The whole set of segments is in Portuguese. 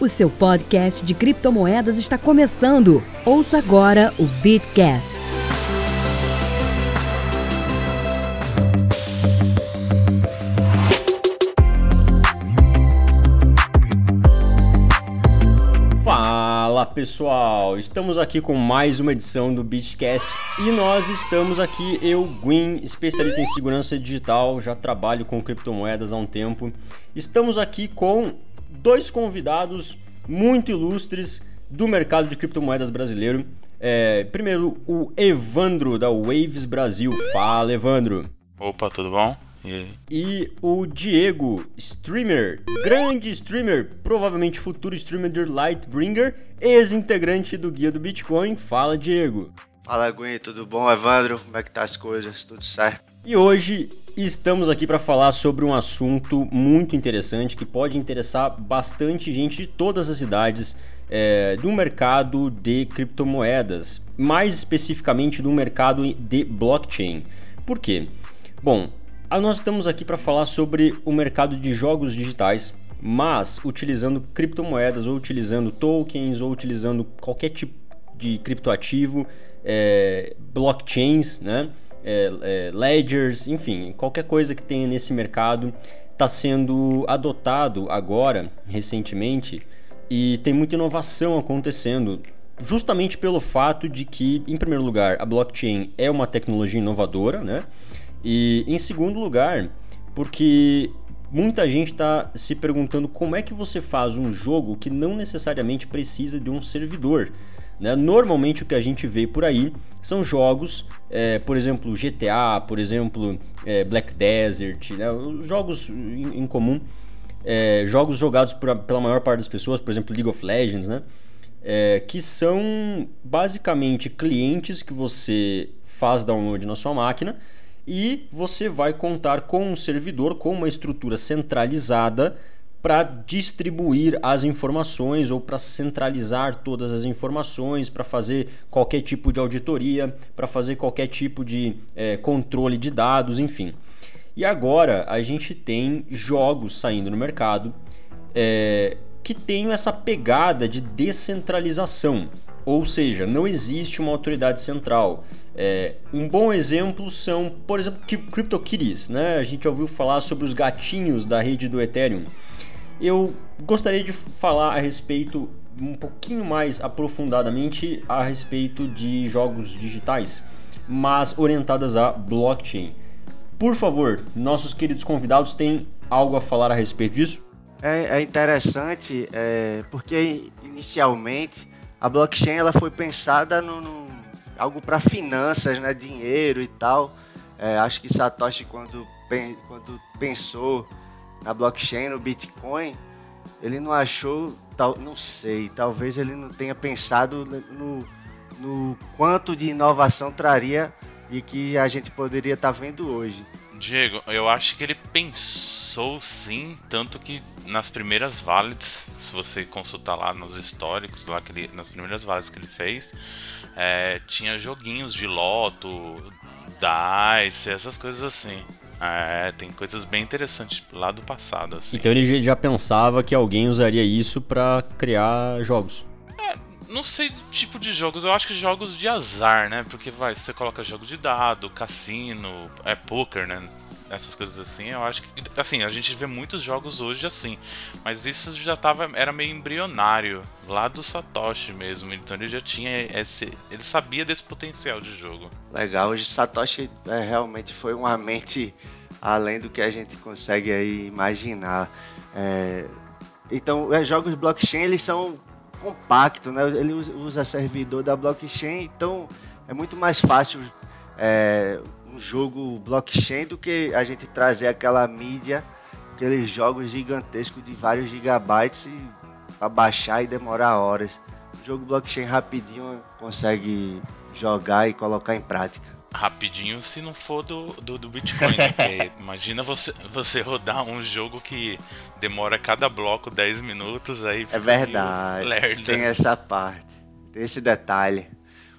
O seu podcast de criptomoedas está começando. Ouça agora o Bitcast. Fala pessoal, estamos aqui com mais uma edição do Bitcast e nós estamos aqui, eu, Gwyn, especialista em segurança digital, já trabalho com criptomoedas há um tempo. Estamos aqui com dois convidados muito ilustres do mercado de criptomoedas brasileiro. É, primeiro, o Evandro da Waves Brasil. Fala, Evandro. Opa, tudo bom? E, e o Diego, streamer, grande streamer, provavelmente futuro streamer de Lightbringer, ex-integrante do Guia do Bitcoin. Fala, Diego. Fala, Gwen, tudo bom? Evandro, como é que tá as coisas? Tudo certo? E hoje estamos aqui para falar sobre um assunto muito interessante que pode interessar bastante gente de todas as idades é, do mercado de criptomoedas, mais especificamente do mercado de blockchain. Por quê? Bom, nós estamos aqui para falar sobre o mercado de jogos digitais, mas utilizando criptomoedas ou utilizando tokens ou utilizando qualquer tipo de criptoativo, é, blockchains, né? É, é, ledgers, enfim, qualquer coisa que tenha nesse mercado está sendo adotado agora, recentemente, e tem muita inovação acontecendo, justamente pelo fato de que, em primeiro lugar, a blockchain é uma tecnologia inovadora, né? E em segundo lugar, porque muita gente está se perguntando como é que você faz um jogo que não necessariamente precisa de um servidor. Né? Normalmente o que a gente vê por aí são jogos, é, por exemplo, GTA, por exemplo, é, Black Desert, né? jogos em, comum, é, jogos jogados por, pela maior parte das pessoas, por exemplo, League of Legends, né? É, que são basicamente clientes que você faz download na sua máquina e você vai contar com um servidor com uma estrutura centralizada para distribuir as informações ou para centralizar todas as informações, para fazer qualquer tipo de auditoria, para fazer qualquer tipo de é, controle de dados, enfim. E agora a gente tem jogos saindo no mercado é, que tem essa pegada de descentralização, ou seja, não existe uma autoridade central. É, um bom exemplo são, por exemplo, CryptoKitties. Né? A gente ouviu falar sobre os gatinhos da rede do Ethereum. Eu gostaria de falar a respeito, um pouquinho mais aprofundadamente, a respeito de jogos digitais, mas orientadas a blockchain. Por favor, nossos queridos convidados têm algo a falar a respeito disso? É, é interessante é, porque inicialmente a blockchain ela foi pensada no, no algo para finanças, né, dinheiro e tal. É, acho que Satoshi quando, quando pensou na blockchain, no Bitcoin, ele não achou, tal, não sei, talvez ele não tenha pensado no, no quanto de inovação traria e que a gente poderia estar tá vendo hoje. Diego, eu acho que ele pensou sim, tanto que nas primeiras valids, se você consultar lá nos históricos, lá que ele, nas primeiras valids que ele fez, é, tinha joguinhos de loto, dice, essas coisas assim. É, tem coisas bem interessantes lá do passado. Assim. Então ele já pensava que alguém usaria isso para criar jogos. É, não sei tipo de jogos, eu acho que jogos de azar, né? Porque vai, você coloca jogo de dado, cassino, é poker, né? Essas coisas assim, eu acho que assim, a gente vê muitos jogos hoje assim, mas isso já tava era meio embrionário lá do Satoshi mesmo, então ele já tinha esse, ele sabia desse potencial de jogo. Legal, hoje Satoshi é, realmente foi uma mente além do que a gente consegue aí imaginar. É, então, os jogos blockchain eles são compactos, né? Ele usa servidor da blockchain, então é muito mais fácil é, um jogo blockchain do que a gente trazer aquela mídia, aqueles jogos gigantescos de vários gigabytes para baixar e demorar horas. O jogo blockchain rapidinho consegue jogar e colocar em prática. Rapidinho se não for do, do, do Bitcoin, né? imagina você, você rodar um jogo que demora cada bloco 10 minutos aí. É verdade. Tem essa parte, tem esse detalhe.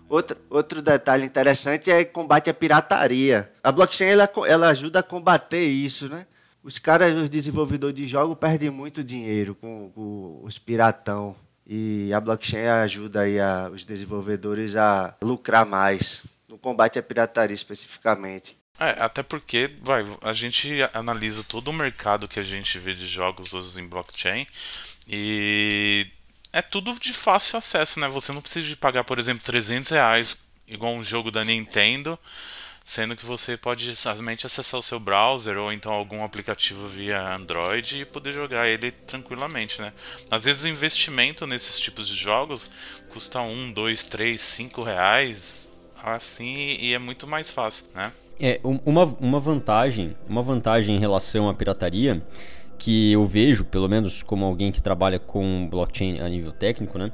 Outro, outro detalhe interessante é combate à pirataria. A blockchain ela, ela ajuda a combater isso, né? os caras, os desenvolvedores de jogos, perdem muito dinheiro com, com os piratão. E a blockchain ajuda aí a, os desenvolvedores a lucrar mais no combate à pirataria especificamente. É, até porque, vai, a gente analisa todo o mercado que a gente vê de jogos usados em blockchain e é tudo de fácil acesso, né? Você não precisa de pagar, por exemplo, 300 reais igual um jogo da Nintendo sendo que você pode somente acessar o seu browser ou então algum aplicativo via Android e poder jogar ele tranquilamente, né? Às vezes o investimento nesses tipos de jogos custa um, dois, três, cinco reais, assim, e é muito mais fácil, né? É, uma, uma vantagem, uma vantagem em relação à pirataria que eu vejo, pelo menos como alguém que trabalha com blockchain a nível técnico, né?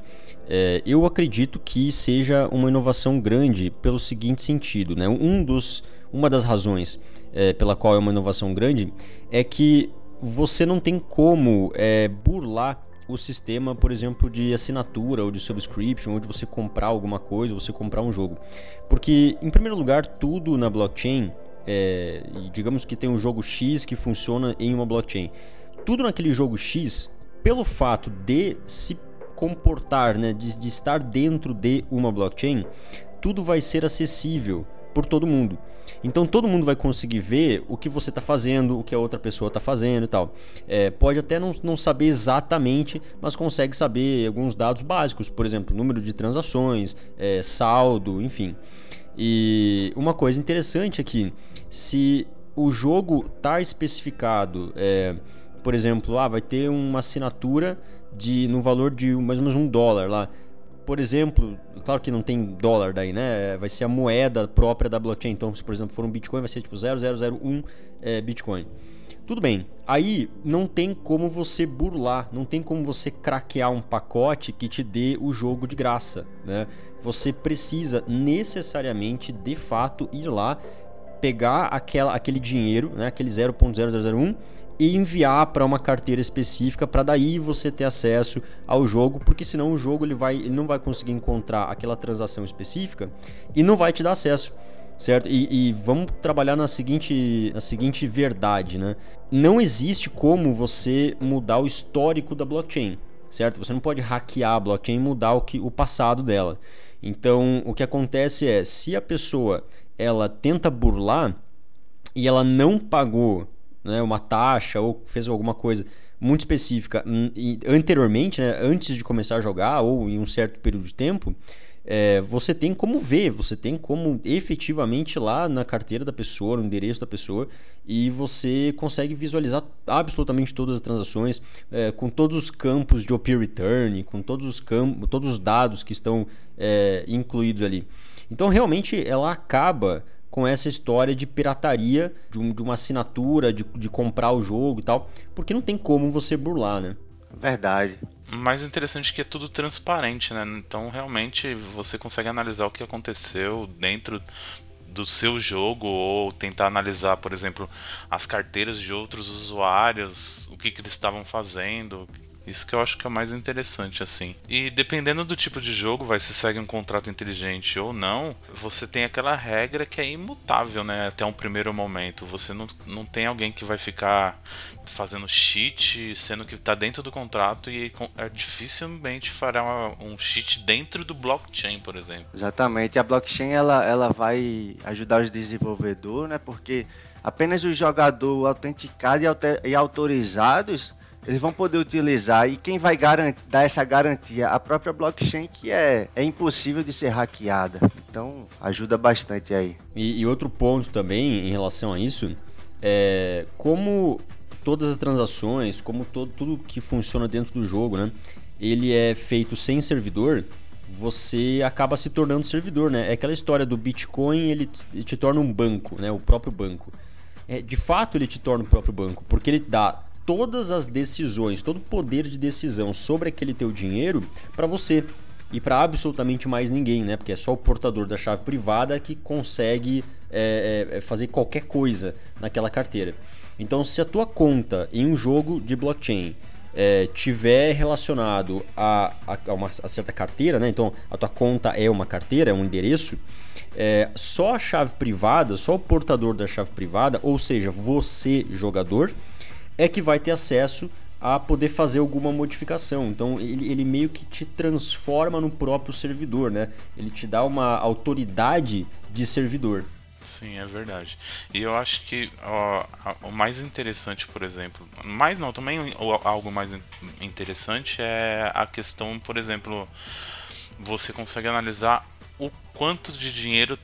É, eu acredito que seja uma inovação grande pelo seguinte sentido, né? Um dos, uma das razões é, pela qual é uma inovação grande é que você não tem como é, burlar o sistema, por exemplo, de assinatura ou de subscription, ou de você comprar alguma coisa, você comprar um jogo. Porque, em primeiro lugar, tudo na blockchain, é, digamos que tem um jogo X que funciona em uma blockchain. Tudo naquele jogo X, pelo fato de se comportar, né, de, de estar dentro de uma blockchain, tudo vai ser acessível por todo mundo. Então todo mundo vai conseguir ver o que você está fazendo, o que a outra pessoa está fazendo e tal. É, pode até não, não saber exatamente, mas consegue saber alguns dados básicos, por exemplo, número de transações, é, saldo, enfim. E uma coisa interessante aqui, se o jogo está especificado, é, por exemplo, ah, vai ter uma assinatura de no valor de mais ou menos um dólar lá. Por exemplo, claro que não tem dólar daí, né? Vai ser a moeda própria da blockchain. Então, se por exemplo for um Bitcoin, vai ser tipo 0001 é, Bitcoin. Tudo bem. Aí não tem como você burlar, não tem como você craquear um pacote que te dê o jogo de graça, né? Você precisa necessariamente, de fato, ir lá pegar aquela, aquele dinheiro, né, aquele 0.0001 e enviar para uma carteira específica para daí você ter acesso ao jogo, porque senão o jogo ele, vai, ele não vai conseguir encontrar aquela transação específica e não vai te dar acesso, certo? E, e, vamos trabalhar na seguinte, na seguinte verdade, né? Não existe como você mudar o histórico da blockchain, certo? Você não pode hackear a blockchain e mudar o, que, o passado dela. Então, o que acontece é, se a pessoa ela tenta burlar e ela não pagou né, uma taxa ou fez alguma coisa muito específica anteriormente, né, antes de começar a jogar ou em um certo período de tempo, é, você tem como ver, você tem como efetivamente lá na carteira da pessoa, no endereço da pessoa, e você consegue visualizar absolutamente todas as transações, é, com todos os campos de OP Return, com todos os, campos, todos os dados que estão é, incluídos ali. Então realmente ela acaba com essa história de pirataria, de, um, de uma assinatura, de, de comprar o jogo e tal, porque não tem como você burlar, né? Verdade. Mais interessante é que é tudo transparente, né? Então realmente você consegue analisar o que aconteceu dentro do seu jogo ou tentar analisar, por exemplo, as carteiras de outros usuários, o que, que eles estavam fazendo, isso que eu acho que é mais interessante, assim. E dependendo do tipo de jogo, vai se segue um contrato inteligente ou não, você tem aquela regra que é imutável, né? Até um primeiro momento. Você não, não tem alguém que vai ficar fazendo cheat, sendo que está dentro do contrato e é dificilmente fará um cheat dentro do blockchain, por exemplo. Exatamente. A blockchain ela, ela vai ajudar os desenvolvedores, né? Porque apenas o jogador autenticado e autorizados eles vão poder utilizar e quem vai dar essa garantia? A própria blockchain que é, é impossível de ser hackeada. Então ajuda bastante aí. E, e outro ponto também em relação a isso é como todas as transações, como todo, tudo que funciona dentro do jogo, né? Ele é feito sem servidor, você acaba se tornando servidor, né? É aquela história do Bitcoin, ele te torna um banco, né? O próprio banco. É, de fato, ele te torna o próprio banco, porque ele dá todas as decisões, todo o poder de decisão sobre aquele teu dinheiro para você e para absolutamente mais ninguém, né? Porque é só o portador da chave privada que consegue é, é, fazer qualquer coisa naquela carteira. Então, se a tua conta em um jogo de blockchain é, tiver relacionado a, a, a uma a certa carteira, né? Então a tua conta é uma carteira, é um endereço. É, só a chave privada, só o portador da chave privada, ou seja, você jogador, é que vai ter acesso a poder fazer alguma modificação. Então ele, ele meio que te transforma no próprio servidor, né? Ele te dá uma autoridade de servidor. Sim, é verdade. E eu acho que ó, o mais interessante, por exemplo, mais não, também algo mais interessante é a questão, por exemplo, você consegue analisar o quanto de dinheiro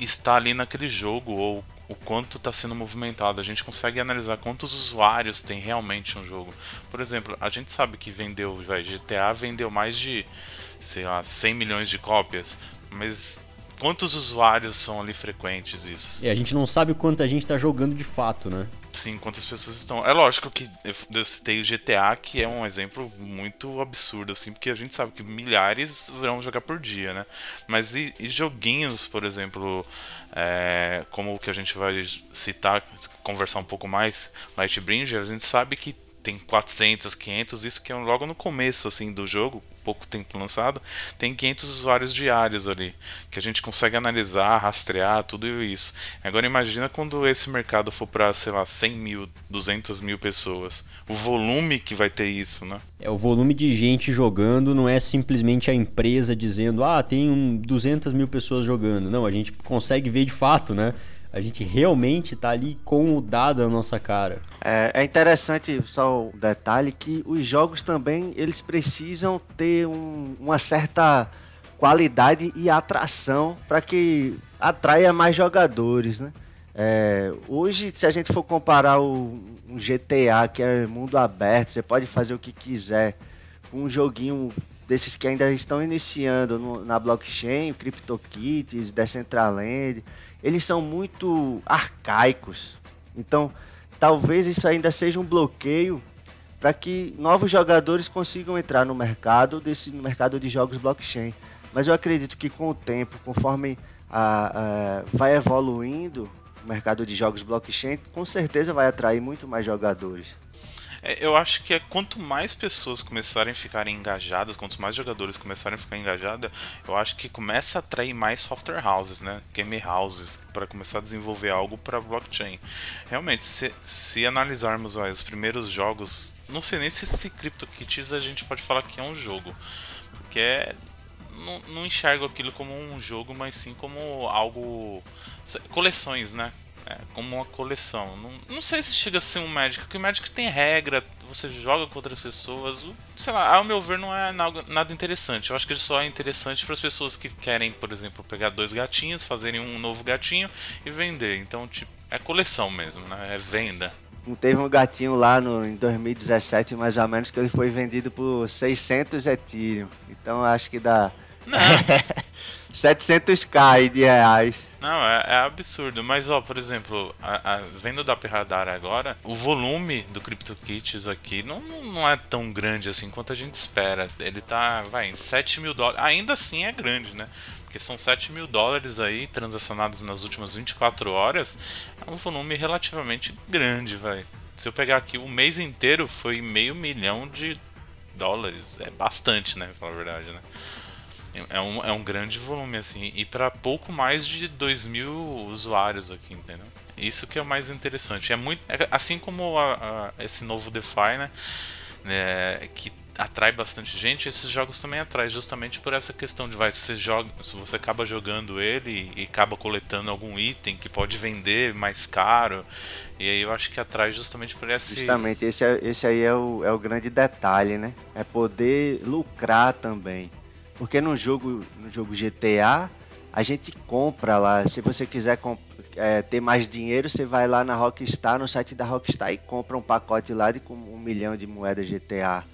está ali naquele jogo ou o quanto está sendo movimentado. A gente consegue analisar quantos usuários tem realmente um jogo. Por exemplo, a gente sabe que vendeu, GTA vendeu mais de, sei lá, 100 milhões de cópias, mas quantos usuários são ali frequentes isso? E a gente não sabe quanto a gente está jogando de fato, né? Sim, quantas pessoas estão. É lógico que eu citei o GTA, que é um exemplo muito absurdo, assim, porque a gente sabe que milhares vão jogar por dia, né? Mas e, e joguinhos, por exemplo, é, como o que a gente vai citar, conversar um pouco mais, Lightbringer, a gente sabe que tem 400, 500, isso que é logo no começo assim do jogo, pouco tempo lançado, tem 500 usuários diários ali, que a gente consegue analisar, rastrear, tudo isso. Agora imagina quando esse mercado for para, sei lá, 100 mil, 200 mil pessoas. O volume que vai ter isso, né? É, o volume de gente jogando não é simplesmente a empresa dizendo, ah, tem um 200 mil pessoas jogando. Não, a gente consegue ver de fato, né? A gente realmente está ali com o dado na nossa cara. É, é, interessante só o detalhe que os jogos também eles precisam ter um, uma certa qualidade e atração para que atraia mais jogadores, né? É, hoje, se a gente for comparar o um GTA, que é mundo aberto, você pode fazer o que quiser, com um joguinho desses que ainda estão iniciando no, na blockchain, CryptoKitties, Decentraland, eles são muito arcaicos. Então, talvez isso ainda seja um bloqueio para que novos jogadores consigam entrar no mercado desse no mercado de jogos blockchain. Mas eu acredito que com o tempo, conforme a, a, vai evoluindo o mercado de jogos blockchain, com certeza vai atrair muito mais jogadores. É, eu acho que é quanto mais pessoas começarem a ficarem engajadas, quanto mais jogadores começarem a ficar engajados, eu acho que começa a atrair mais software houses, né? Game houses, para começar a desenvolver algo para blockchain. Realmente, se, se analisarmos ó, os primeiros jogos, não sei nem se esse CryptoKitties a gente pode falar que é um jogo, porque é, não, não enxergo aquilo como um jogo, mas sim como algo. coleções, né? É, como uma coleção. Não, não sei se chega a ser um Magic, porque o Magic tem regra, você joga com outras pessoas. Sei lá, ao meu ver, não é nada interessante. Eu acho que ele só é interessante para as pessoas que querem, por exemplo, pegar dois gatinhos, fazerem um novo gatinho e vender. Então, tipo, é coleção mesmo, né? É venda. Teve um gatinho lá no, em 2017, mais ou menos, que ele foi vendido por 600 Ethereum. Então acho que dá. Não. 700k de reais. Não, é, é, absurdo. Mas, ó, por exemplo, a, a, vendo da Perradara agora, o volume do CryptoKits aqui não, não é tão grande assim quanto a gente espera. Ele tá, vai, em 7 mil dólares. Ainda assim é grande, né? Porque são 7 mil dólares aí transacionados nas últimas 24 horas. É um volume relativamente grande, vai. Se eu pegar aqui o mês inteiro, foi meio milhão de dólares. É bastante, né? Pra falar a verdade, né? É um, é um grande volume, assim, e para pouco mais de 2 mil usuários aqui, entendeu? Isso que é o mais interessante. É muito, é, assim como a, a, esse novo DeFi, né, é, que atrai bastante gente, esses jogos também atraem justamente por essa questão de vai, se, joga, se você acaba jogando ele e acaba coletando algum item que pode vender mais caro, e aí eu acho que atrai justamente por esse... Justamente, esse, é, esse aí é o, é o grande detalhe, né? É poder lucrar também. Porque no jogo, no jogo GTA, a gente compra lá. Se você quiser é, ter mais dinheiro, você vai lá na Rockstar, no site da Rockstar e compra um pacote lá de com um milhão de moedas GTA.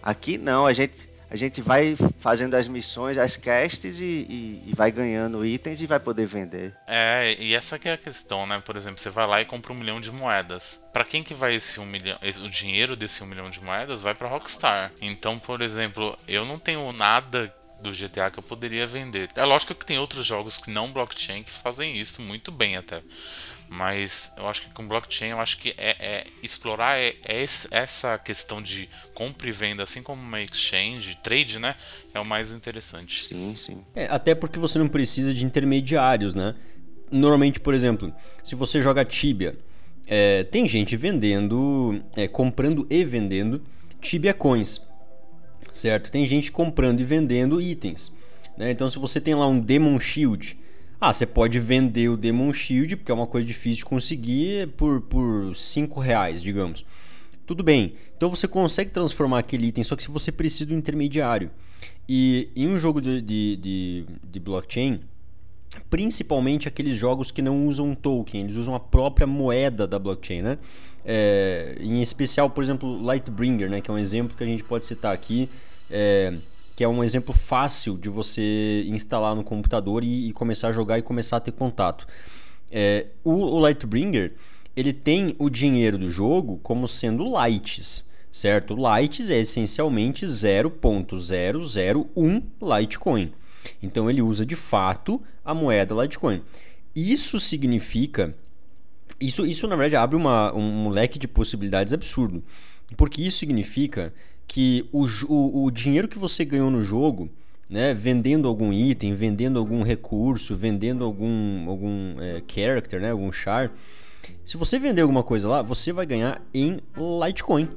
Aqui não, a gente a gente vai fazendo as missões, as quests e, e, e, vai ganhando itens e vai poder vender. É, e essa que é a questão, né? Por exemplo, você vai lá e compra um milhão de moedas. Para quem que vai esse um milhão, o dinheiro desse um milhão de moedas vai para Rockstar. Então, por exemplo, eu não tenho nada do GTA que eu poderia vender. É lógico que tem outros jogos que não blockchain que fazem isso muito bem até. Mas eu acho que com blockchain, eu acho que é, é explorar é, é essa questão de compra e venda, assim como uma exchange, trade, né? É o mais interessante. Sim, sim. É, até porque você não precisa de intermediários, né? Normalmente, por exemplo, se você joga Tibia, é, tem gente vendendo, é, comprando e vendendo Tibia Coins, certo? Tem gente comprando e vendendo itens. Né? Então, se você tem lá um Demon Shield, ah, você pode vender o Demon Shield, porque é uma coisa difícil de conseguir, por, por 5 reais, digamos. Tudo bem. Então você consegue transformar aquele item, só que se você precisa do intermediário. E em um jogo de, de, de, de blockchain, principalmente aqueles jogos que não usam token, eles usam a própria moeda da blockchain, né? É, em especial, por exemplo, Lightbringer, né? Que é um exemplo que a gente pode citar aqui. É, que é um exemplo fácil de você instalar no computador e, e começar a jogar e começar a ter contato. É, o, o Lightbringer ele tem o dinheiro do jogo como sendo lights, certo? Lights é essencialmente 0.001 Litecoin. Então ele usa de fato a moeda Litecoin. Isso significa isso, isso na verdade abre uma, um leque de possibilidades absurdo. Porque isso significa que o, o, o dinheiro que você ganhou no jogo, né, vendendo algum item, vendendo algum recurso, vendendo algum, algum é, character, né, algum char, se você vender alguma coisa lá, você vai ganhar em Litecoin.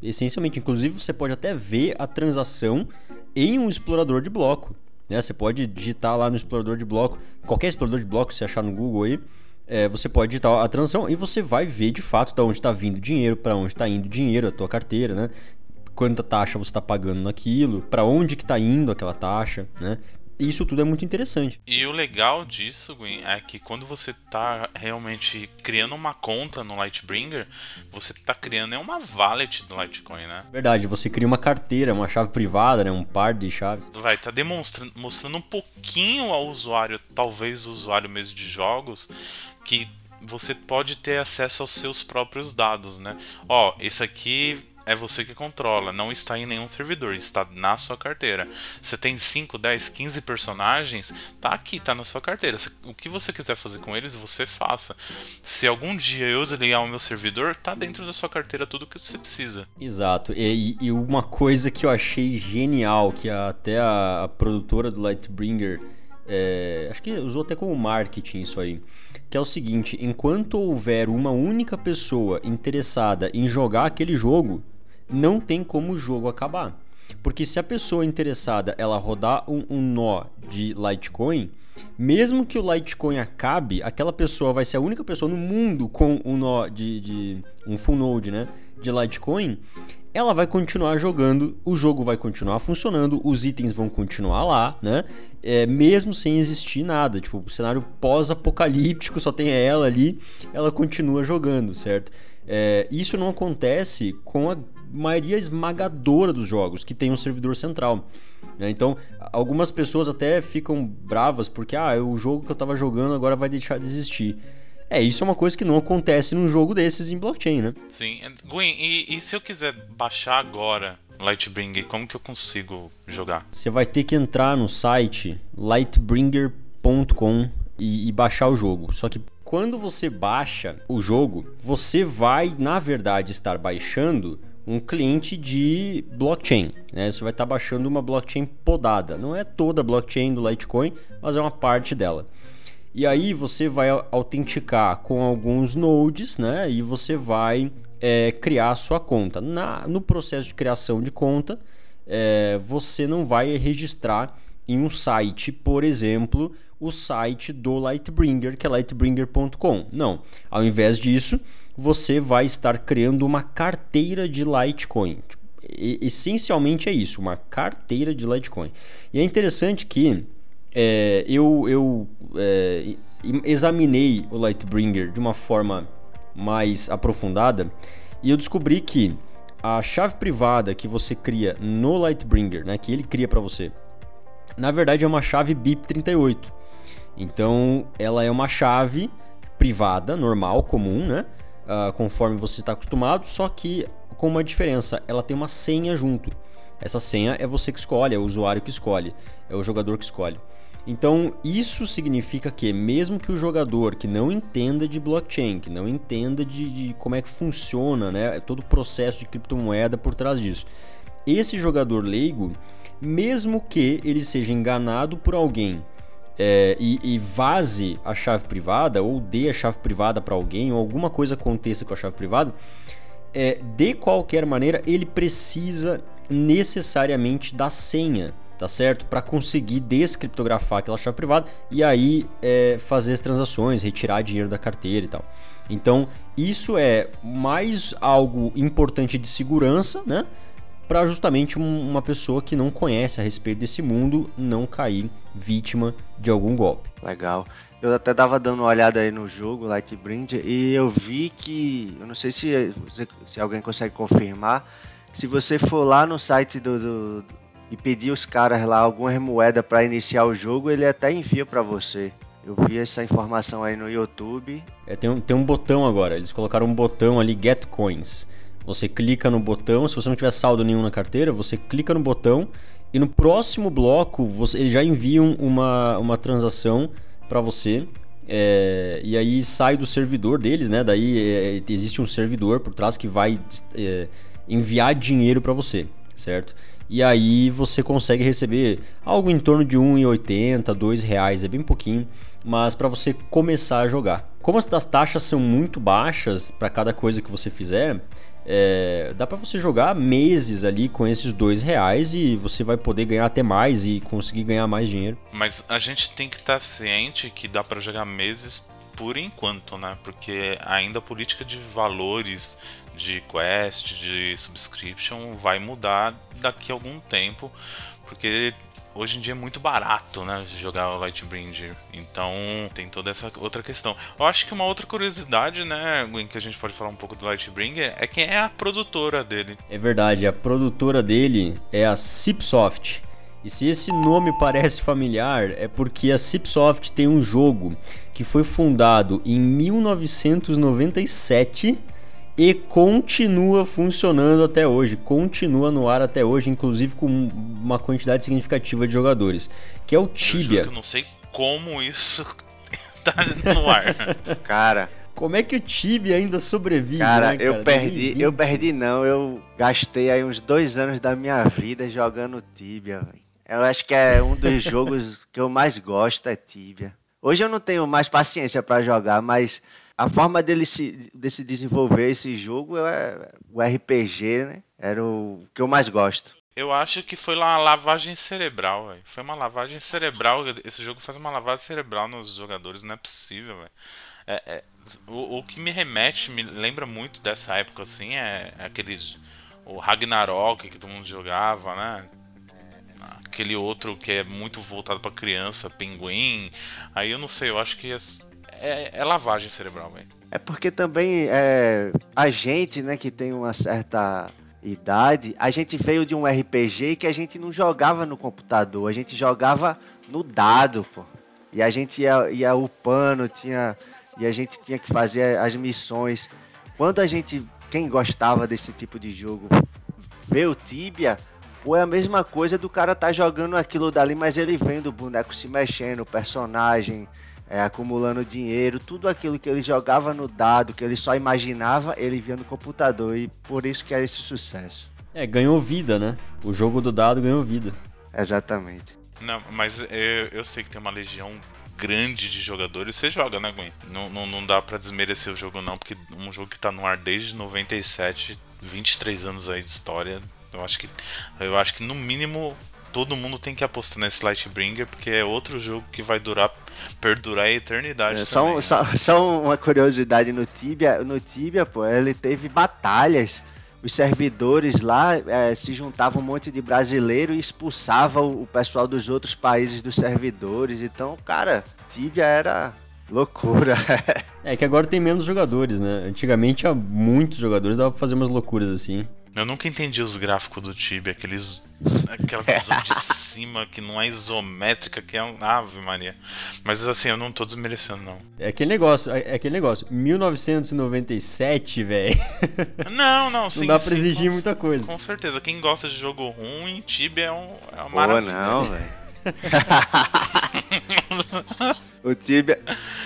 Essencialmente, inclusive, você pode até ver a transação em um explorador de bloco. Né? Você pode digitar lá no explorador de bloco, qualquer explorador de bloco que você achar no Google aí, é, você pode digitar a transação e você vai ver de fato de onde está vindo dinheiro, para onde está indo dinheiro, a tua carteira, né? Quanta taxa você está pagando naquilo, para onde que está indo aquela taxa, né? Isso tudo é muito interessante. E o legal disso, Gwen, é que quando você está realmente criando uma conta no Lightbringer, você está criando é uma wallet do Litecoin, né? Verdade, você cria uma carteira, uma chave privada, né? Um par de chaves. Vai estar tá demonstrando, mostrando um pouquinho ao usuário, talvez o usuário mesmo de jogos, que você pode ter acesso aos seus próprios dados, né? Ó, esse aqui é você que controla, não está em nenhum servidor, está na sua carteira. Você tem 5, 10, 15 personagens, tá aqui, tá na sua carteira. O que você quiser fazer com eles, você faça. Se algum dia eu desligar o meu servidor, tá dentro da sua carteira tudo que você precisa. Exato. E, e uma coisa que eu achei genial, que até a, a produtora do Lightbringer é, acho que usou até como marketing isso aí. Que é o seguinte: enquanto houver uma única pessoa interessada em jogar aquele jogo, não tem como o jogo acabar. Porque se a pessoa interessada ela rodar um, um nó de Litecoin, mesmo que o Litecoin acabe, aquela pessoa vai ser a única pessoa no mundo com um nó de, de um full node, né, de Litecoin, ela vai continuar jogando, o jogo vai continuar funcionando, os itens vão continuar lá, né? É, mesmo sem existir nada, tipo, o cenário pós-apocalíptico só tem ela ali, ela continua jogando, certo? É, isso não acontece com a maioria esmagadora dos jogos que tem um servidor central. Né? Então, algumas pessoas até ficam bravas porque ah, o jogo que eu estava jogando agora vai deixar de existir. É, isso é uma coisa que não acontece num jogo desses em blockchain, né? Sim. Gwen, e, e se eu quiser baixar agora Lightbringer, como que eu consigo jogar? Você vai ter que entrar no site lightbringer.com e, e baixar o jogo. Só que quando você baixa o jogo, você vai, na verdade, estar baixando um cliente de blockchain. Né? Você vai estar baixando uma blockchain podada. Não é toda a blockchain do Litecoin, mas é uma parte dela. E aí você vai autenticar com alguns nodes, né? E você vai é, criar a sua conta. Na, no processo de criação de conta, é, você não vai registrar em um site, por exemplo, o site do Lightbringer, que é lightbringer.com. Não. Ao invés disso, você vai estar criando uma carteira de Litecoin. Tipo, essencialmente é isso, uma carteira de Litecoin. E é interessante que é, eu, eu é, examinei o Lightbringer de uma forma mais aprofundada e eu descobri que a chave privada que você cria no Lightbringer, né, que ele cria para você, na verdade é uma chave BIP38. Então ela é uma chave privada, normal, comum, né? Uh, conforme você está acostumado, só que com uma diferença, ela tem uma senha junto. Essa senha é você que escolhe, é o usuário que escolhe, é o jogador que escolhe. Então, isso significa que, mesmo que o jogador que não entenda de blockchain, que não entenda de, de como é que funciona né, todo o processo de criptomoeda por trás disso, esse jogador leigo, mesmo que ele seja enganado por alguém é, e, e, vaze a chave privada, ou dê a chave privada para alguém, ou alguma coisa aconteça com a chave privada, é, de qualquer maneira ele precisa necessariamente da senha tá certo? Para conseguir descriptografar aquela chave privada e aí é, fazer as transações, retirar dinheiro da carteira e tal. Então, isso é mais algo importante de segurança, né? Para justamente um, uma pessoa que não conhece a respeito desse mundo não cair vítima de algum golpe. Legal. Eu até tava dando uma olhada aí no jogo Lightbrind e eu vi que, eu não sei se, se alguém consegue confirmar, se você for lá no site do, do e pedir os caras lá algumas moedas para iniciar o jogo, ele até envia para você. Eu vi essa informação aí no YouTube. É, tem, um, tem um botão agora, eles colocaram um botão ali, Get Coins. Você clica no botão, se você não tiver saldo nenhum na carteira, você clica no botão e no próximo bloco você, eles já enviam uma, uma transação para você. É, e aí sai do servidor deles, né? Daí é, existe um servidor por trás que vai é, enviar dinheiro para você, certo? e aí você consegue receber algo em torno de R$ 1,80, R$ reais, é bem pouquinho, mas para você começar a jogar. Como as taxas são muito baixas para cada coisa que você fizer, é, dá para você jogar meses ali com esses dois reais e você vai poder ganhar até mais e conseguir ganhar mais dinheiro. Mas a gente tem que estar tá ciente que dá para jogar meses por enquanto, né? Porque ainda a política de valores de quest, de subscription vai mudar daqui a algum tempo, porque hoje em dia é muito barato, né, jogar o Lightbringer. Então tem toda essa outra questão. Eu acho que uma outra curiosidade, né, Gwen, que a gente pode falar um pouco do Lightbringer é quem é a produtora dele. É verdade, a produtora dele é a Cipsoft. E se esse nome parece familiar, é porque a Cipsoft tem um jogo que foi fundado em 1997 e continua funcionando até hoje, continua no ar até hoje, inclusive com uma quantidade significativa de jogadores, que é o Tibia. Eu, eu não sei como isso tá no ar. Cara, como é que o Tibia ainda sobrevive? Cara, né, cara? eu perdi, eu perdi não, eu gastei aí uns dois anos da minha vida jogando Tibia. Eu acho que é um dos jogos que eu mais gosto é Tibia. Hoje eu não tenho mais paciência para jogar, mas a forma dele se, de se desenvolver esse jogo é o RPG, né? Era o que eu mais gosto. Eu acho que foi uma lavagem cerebral, véio. Foi uma lavagem cerebral. Esse jogo faz uma lavagem cerebral nos jogadores, não é possível, velho. É, é, o, o, que me remete, me lembra muito dessa época, assim, é, é aqueles. O Ragnarok que todo mundo jogava, né? Aquele outro que é muito voltado para criança, Pinguim. Aí eu não sei, eu acho que é, é lavagem cerebral, velho. É porque também é, a gente, né, que tem uma certa idade, a gente veio de um RPG que a gente não jogava no computador, a gente jogava no dado, pô. E a gente ia, ia upando, tinha, e a gente tinha que fazer as missões. Quando a gente, quem gostava desse tipo de jogo, vê o Tibia, pô, é a mesma coisa do cara tá jogando aquilo dali, mas ele vendo o boneco se mexendo, o personagem, é, acumulando dinheiro, tudo aquilo que ele jogava no dado, que ele só imaginava, ele via no computador e por isso que é esse sucesso. É, ganhou vida, né? O jogo do dado ganhou vida. Exatamente. Não, mas eu, eu sei que tem uma legião grande de jogadores. Você joga, né, Gwen? Não, não, não dá para desmerecer o jogo, não, porque um jogo que tá no ar desde 97, 23 anos aí de história. Eu acho que, eu acho que no mínimo todo mundo tem que apostar nesse Lightbringer, porque é outro jogo que vai durar, perdurar a eternidade. É, só, né? só, só, uma curiosidade no Tibia, no Tibia, pô, ele teve batalhas. Os servidores lá é, se juntavam um monte de brasileiro e expulsava o, o pessoal dos outros países dos servidores. Então, cara, Tibia era loucura. é que agora tem menos jogadores, né? Antigamente tinha muitos jogadores, dava pra fazer umas loucuras assim. Eu nunca entendi os gráficos do Tibia, aqueles. aquela visão de cima que não é isométrica, que é um. Ave Maria. Mas assim, eu não tô desmerecendo, não. É aquele negócio, é aquele negócio. 1997, velho. Não, não, sim. Não dá pra sim, exigir com, muita coisa. Com certeza. Quem gosta de jogo ruim, Tibia é, um, é uma Pô, maravilha. não, velho. o Tibia,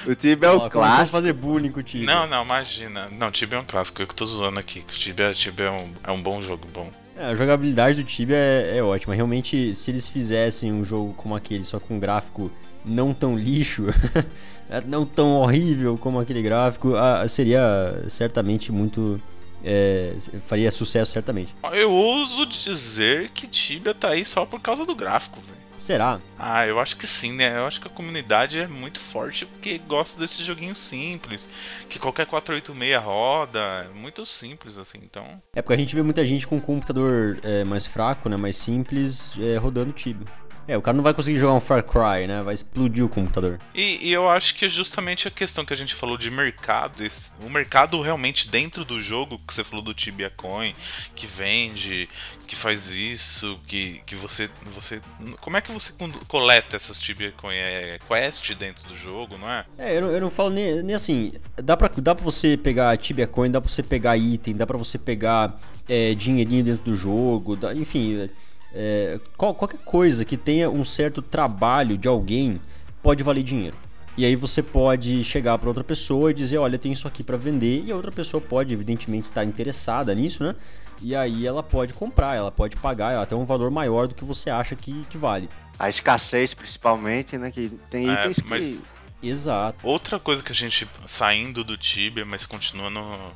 o Tibia é o clássico. fazer bullying com o Tibia. Não, não, imagina. Não, Tibia é um clássico. Eu que tô zoando aqui. Tibia, Tibia é, um, é um bom jogo, bom. É, a jogabilidade do Tibia é, é ótima. Realmente, se eles fizessem um jogo como aquele, só com um gráfico não tão lixo, não tão horrível como aquele gráfico, seria certamente muito. é, faria sucesso, certamente. Eu ouso dizer que Tibia tá aí só por causa do gráfico, velho. Será? Ah, eu acho que sim, né? Eu acho que a comunidade é muito forte porque gosta desse joguinho simples, que qualquer 486 roda, é muito simples assim, então. É porque a gente vê muita gente com um computador é, mais fraco, né, mais simples, é, rodando Tibia. É, o cara não vai conseguir jogar um Far Cry, né? Vai explodir o computador. E, e eu acho que é justamente a questão que a gente falou de mercado, esse- o mercado realmente dentro do jogo, que você falou do Tibia Coin, que vende, que faz isso, que, que você, você. Como é que você coleta essas Tibia Coin? É quest dentro do jogo, não é? É, eu não, eu não falo nem, nem assim. Dá pra, dá pra você pegar Tibia Coin, dá pra você pegar item, dá pra você pegar é, dinheirinho dentro do jogo, dá- enfim. É, qual- qualquer coisa que tenha um certo trabalho de alguém pode valer dinheiro. E aí você pode chegar pra outra pessoa e dizer, olha, tem isso aqui pra vender, e a outra pessoa pode, evidentemente, estar interessada nisso, né? E aí ela pode comprar, ela pode pagar até um valor maior do que você acha que, que vale. A escassez, principalmente, né? Que tem É, itens que. mas- Exato. Outra coisa que a gente, saindo do Tibia, mas continua no, no-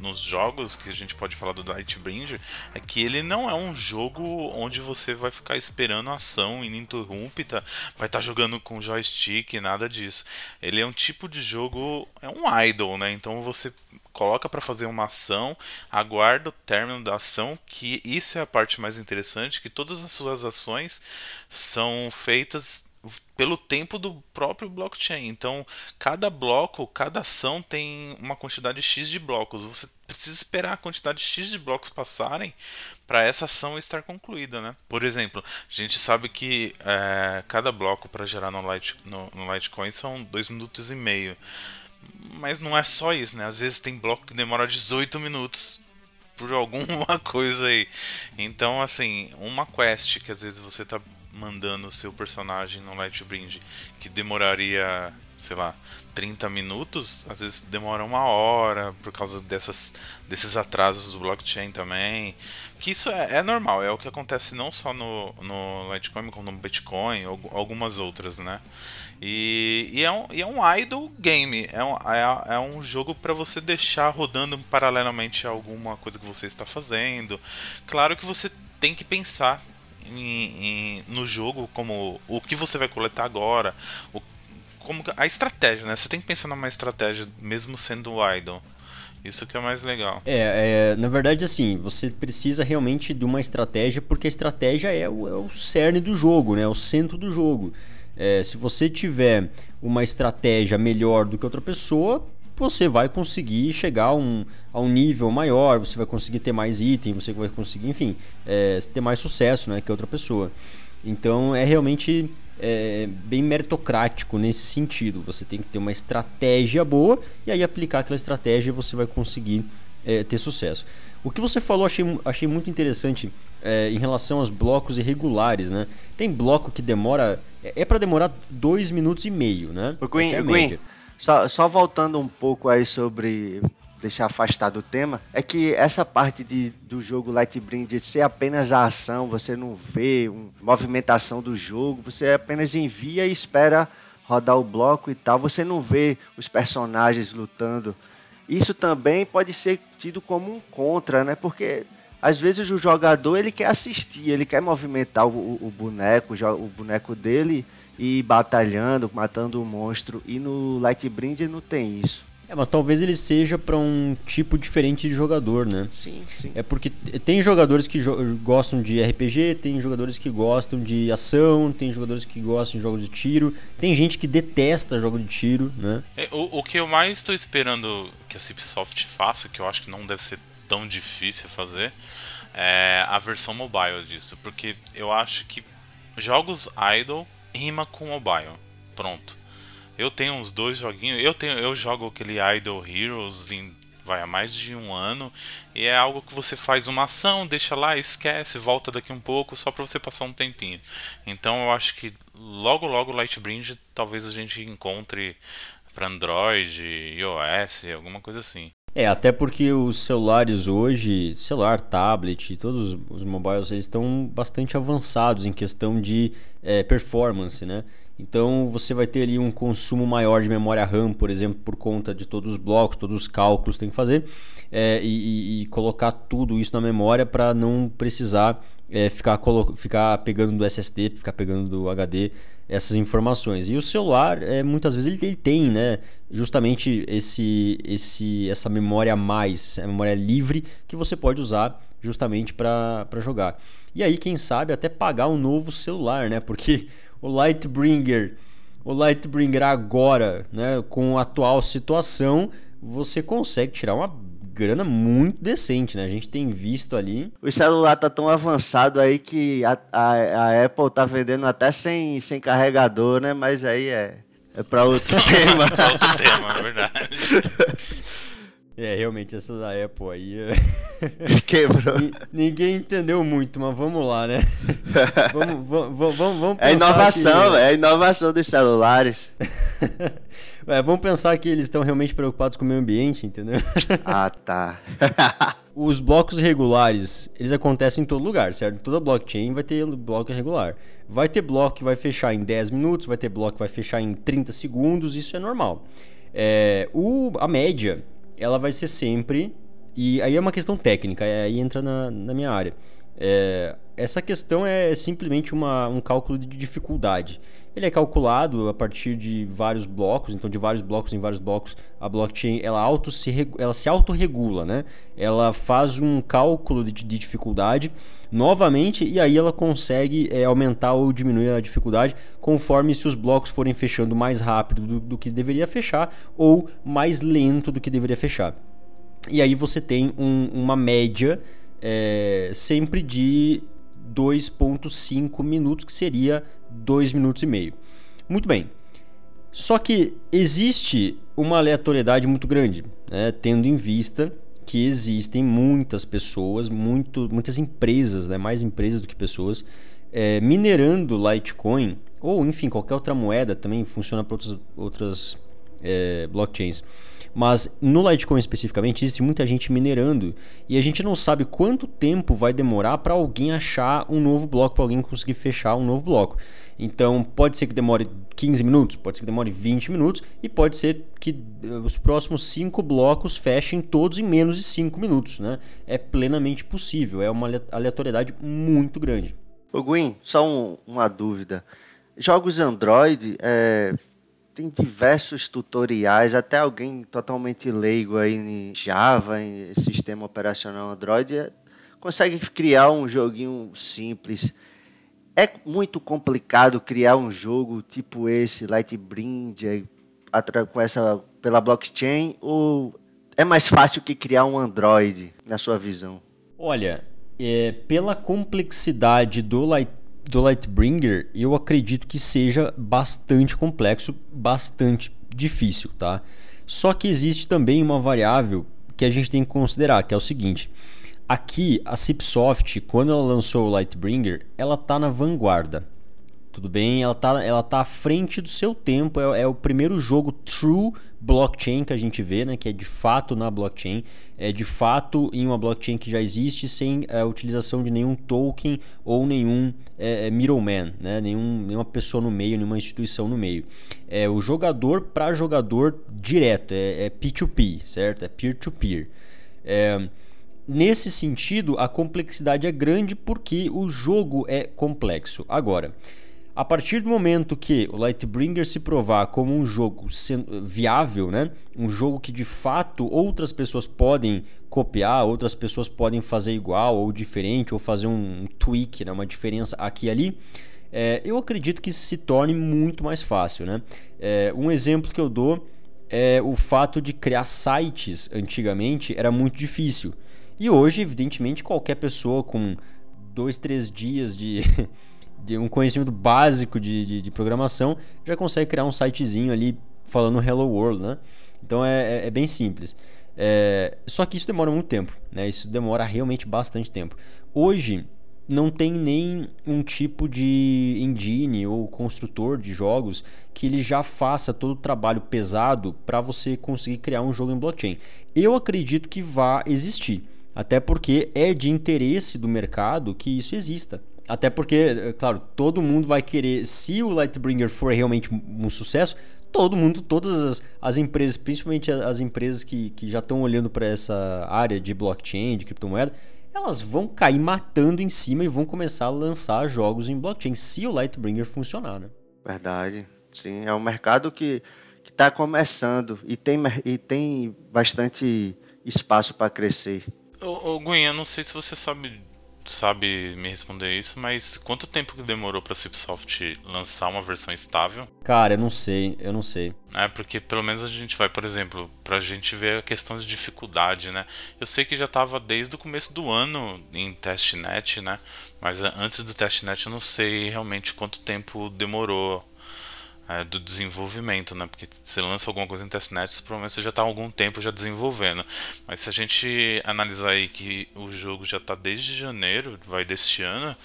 nos jogos, que a gente pode falar do Lightbringer, é que ele não é um jogo onde você vai ficar esperando ação ininterrupta, vai estar jogando com joystick, nada disso. Ele é um tipo de jogo, é um idle, né? Então você coloca para fazer uma ação, aguarda o término da ação, que isso é a parte mais interessante, que todas as suas ações são feitas pelo tempo do próprio blockchain. Então, cada bloco, cada ação tem uma quantidade X de blocos. Você precisa esperar a quantidade X de blocos passarem para essa ação estar concluída, né? Por exemplo, a gente sabe que é, cada bloco para gerar no, no, no Litecoin são 2 minutos e meio. Mas não é só isso, né? Às vezes tem bloco que demora 18 minutos por alguma coisa aí. Então, assim, uma quest que às vezes você tá mandando o seu personagem no Lightbringer que demoraria, sei lá, 30 minutos, às vezes demora uma hora por causa dessas, desses atrasos do blockchain também. Que isso é, é normal, é o que acontece não só no, no Litecoin, como no Bitcoin, ou algumas outras, né? E, e, é um, e é um idle game, é um, é, é um jogo para você deixar rodando paralelamente a alguma coisa que você está fazendo. Claro que você tem que pensar em, no jogo como o que você vai coletar agora, o, como a estratégia, né? Você tem que pensar numa estratégia mesmo sendo idle. Isso que é mais legal. É, é, na verdade, assim, você precisa realmente de uma estratégia, porque a estratégia é o, é o cerne do jogo, né? É o centro do jogo. É, se você tiver uma estratégia melhor do que outra pessoa, você vai conseguir chegar a um, a um nível maior, você vai conseguir ter mais item, você vai conseguir, enfim, é, ter mais sucesso né, que outra pessoa. Então é realmente é, bem meritocrático nesse sentido. Você tem que ter uma estratégia boa e aí aplicar aquela estratégia você vai conseguir é, ter sucesso. O que você falou achei, achei muito interessante é, em relação aos blocos irregulares, né? Tem bloco que demora. É, é para demorar dois minutos e meio, né? O Essa é o média. Só, só voltando um pouco aí sobre deixar afastado o tema, é que essa parte de, do jogo Lightbringer de ser apenas a ação, você não vê uma movimentação do jogo, você apenas envia e espera rodar o bloco e tal, você não vê os personagens lutando. Isso também pode ser tido como um contra, né? Porque às vezes o jogador ele quer assistir, ele quer movimentar o, o- boneco, o boneco dele e ir batalhando, matando o monstro. E no Lightbringer não tem isso. É, mas talvez ele seja para um tipo diferente de jogador, né? Sim, sim. É porque tem jogadores que jo- gostam de RPG, tem jogadores que gostam de ação, tem jogadores que gostam de jogos de tiro, tem gente que detesta jogo de tiro, né? É, O, o que eu mais estou esperando que a Cipsoft faça, que eu acho que não deve ser tão difícil fazer, é a versão mobile disso, porque eu acho que jogos idle rima com mobile. Pronto. Eu tenho uns dois joguinhos, eu tenho eu jogo aquele Idle Heroes em vai há mais de um ano e é algo que você faz uma ação, deixa lá, esquece, volta daqui um pouco só para você passar um tempinho. Então eu acho que logo logo Lightbridge talvez a gente encontre para Android, iOS, alguma coisa assim. É, até porque os celulares hoje, celular, tablet, todos os mobiles, eles estão bastante avançados em questão de é, performance, né? Então você vai ter ali um consumo maior de memória RAM, por exemplo, por conta de todos os blocos, todos os cálculos que tem que fazer é, e, e, colocar tudo isso na memória para não precisar é, ficar, ficar pegando do SSD, ficar pegando do HD essas informações. E o celular, é, muitas vezes, ele, ele, tem né, justamente esse, esse, essa memória a mais, essa memória livre que você pode usar justamente para jogar. E aí, quem sabe, até pagar um novo celular, né? Porque o Lightbringer, o Lightbringer agora, né, com a atual situação, você consegue tirar uma grana muito decente, né? A gente tem visto ali. O celular tá tão avançado aí que a, a, a Apple tá vendendo até sem, sem carregador, né? Mas aí é, é para outro tema. é outro tema, é verdade. É, realmente, essa da Apple aí. É Quebrou. Ninguém entendeu muito, mas vamos lá, né? vamos, vamos, vamos, vamos É inovação, que... é inovação dos celulares. É, vamos pensar que eles estão realmente preocupados com o meio ambiente, entendeu? ah, tá. Os blocos regulares, eles acontecem em todo lugar, certo? Toda blockchain vai ter bloco regular. Vai ter bloco que vai fechar em 10 minutos, vai ter bloco que vai fechar em 30 segundos, isso é normal. É, o, a média ela vai ser sempre. E aí é uma questão técnica, aí entra na, na minha área. É, essa questão é simplesmente uma, um cálculo de dificuldade. Ele é calculado a partir de vários blocos, então de vários blocos em vários blocos, a blockchain ela, auto se, ela se autorregula, né? Ela faz um cálculo de, de dificuldade novamente e aí ela consegue é, aumentar ou diminuir a dificuldade conforme se os blocos forem fechando mais rápido do, do que deveria fechar ou mais lento do que deveria fechar. E aí você tem um, uma média é, sempre de 2,5 minutos, que seria 2 minutos e meio. Muito bem. Só que existe uma aleatoriedade muito grande, né? tendo em vista que existem muitas pessoas, muito, muitas empresas, né, mais empresas do que pessoas, é, minerando Litecoin, ou enfim, qualquer outra moeda também funciona para outras, outras é, blockchains. Mas no Litecoin especificamente existe muita gente minerando e a gente não sabe quanto tempo vai demorar para alguém achar um novo bloco, para alguém conseguir fechar um novo bloco. Então pode ser que demore 15 minutos, pode ser que demore 20 minutos e pode ser que eh, os próximos 5 blocos fechem todos em menos de 5 minutos. Né? É plenamente possível, é uma aleatoriedade muito grande. Ô Gwen, só um, uma dúvida. Jogos Android é, tem diversos tutoriais, até alguém totalmente leigo aí em Java, em sistema operacional Android, é, consegue criar um joguinho simples. É muito complicado criar um jogo tipo esse, Lightbringer, com essa pela blockchain ou é mais fácil que criar um Android, na sua visão? Olha, é, pela complexidade do Light do Lightbringer, eu acredito que seja bastante complexo, bastante difícil, tá? Só que existe também uma variável que a gente tem que considerar, que é o seguinte: aqui a Cipsoft, quando ela lançou o Lightbringer, ela tá na vanguarda. Tudo bem, ela tá, ela tá à frente do seu tempo, é, é o primeiro jogo true blockchain que a gente vê, né, que é de fato na blockchain, é de fato em uma blockchain que já existe sem a utilização de nenhum token ou nenhum é, é middleman, né, nenhum, nenhuma pessoa no meio, nenhuma instituição no meio. É o jogador para jogador direto, é, é P2P, certo? É peer-to-peer. -peer. É, nesse sentido, a complexidade é grande porque o jogo é complexo. Agora, a partir do momento que o Lightbringer se provar como um jogo viável, né? um jogo que de fato outras pessoas podem copiar, outras pessoas podem fazer igual ou diferente, ou fazer um tweak, né? uma diferença aqui e ali, é, eu acredito que se torne muito mais fácil. Né? É, um exemplo que eu dou é o fato de criar sites antigamente era muito difícil. E hoje, evidentemente, qualquer pessoa com dois, três dias de, de um conhecimento básico de, de, de, programação já consegue criar um sitezinho ali falando Hello World, né? Então é, é, é bem simples. É, só que isso demora muito tempo, né? Isso demora realmente bastante tempo. Hoje não tem nem um tipo de engine ou construtor de jogos que ele já faça todo o trabalho pesado para você conseguir criar um jogo em blockchain. Eu acredito que vá existir, até porque é de interesse do mercado que isso exista. Até porque, é claro, todo mundo vai querer, se o Lightbringer for realmente um sucesso, todo mundo, todas as, as empresas, principalmente as empresas que, que já estão olhando para essa área de blockchain, de criptomoeda, elas vão cair matando em cima e vão começar a lançar jogos em blockchain, se o Lightbringer funcionar, né? Verdade. Sim, é um mercado que está começando e tem, e tem bastante espaço para crescer. Ô, ô Gwen, eu não sei se você sabe sabe me responder isso, mas quanto tempo que demorou pra Cipsoft lançar uma versão estável? Cara, eu não sei, eu não sei. É, porque pelo menos a gente vai, por exemplo, pra gente ver a questão de dificuldade, né? Eu sei que já tava desde o começo do ano em testnet, né? Mas antes do testnet eu não sei realmente quanto tempo demorou é, do desenvolvimento, né? Porque você lança alguma coisa em testnet, provavelmente você já está há algum tempo já desenvolvendo. Mas se a gente analisar aí que o jogo já está desde janeiro, vai deste ano,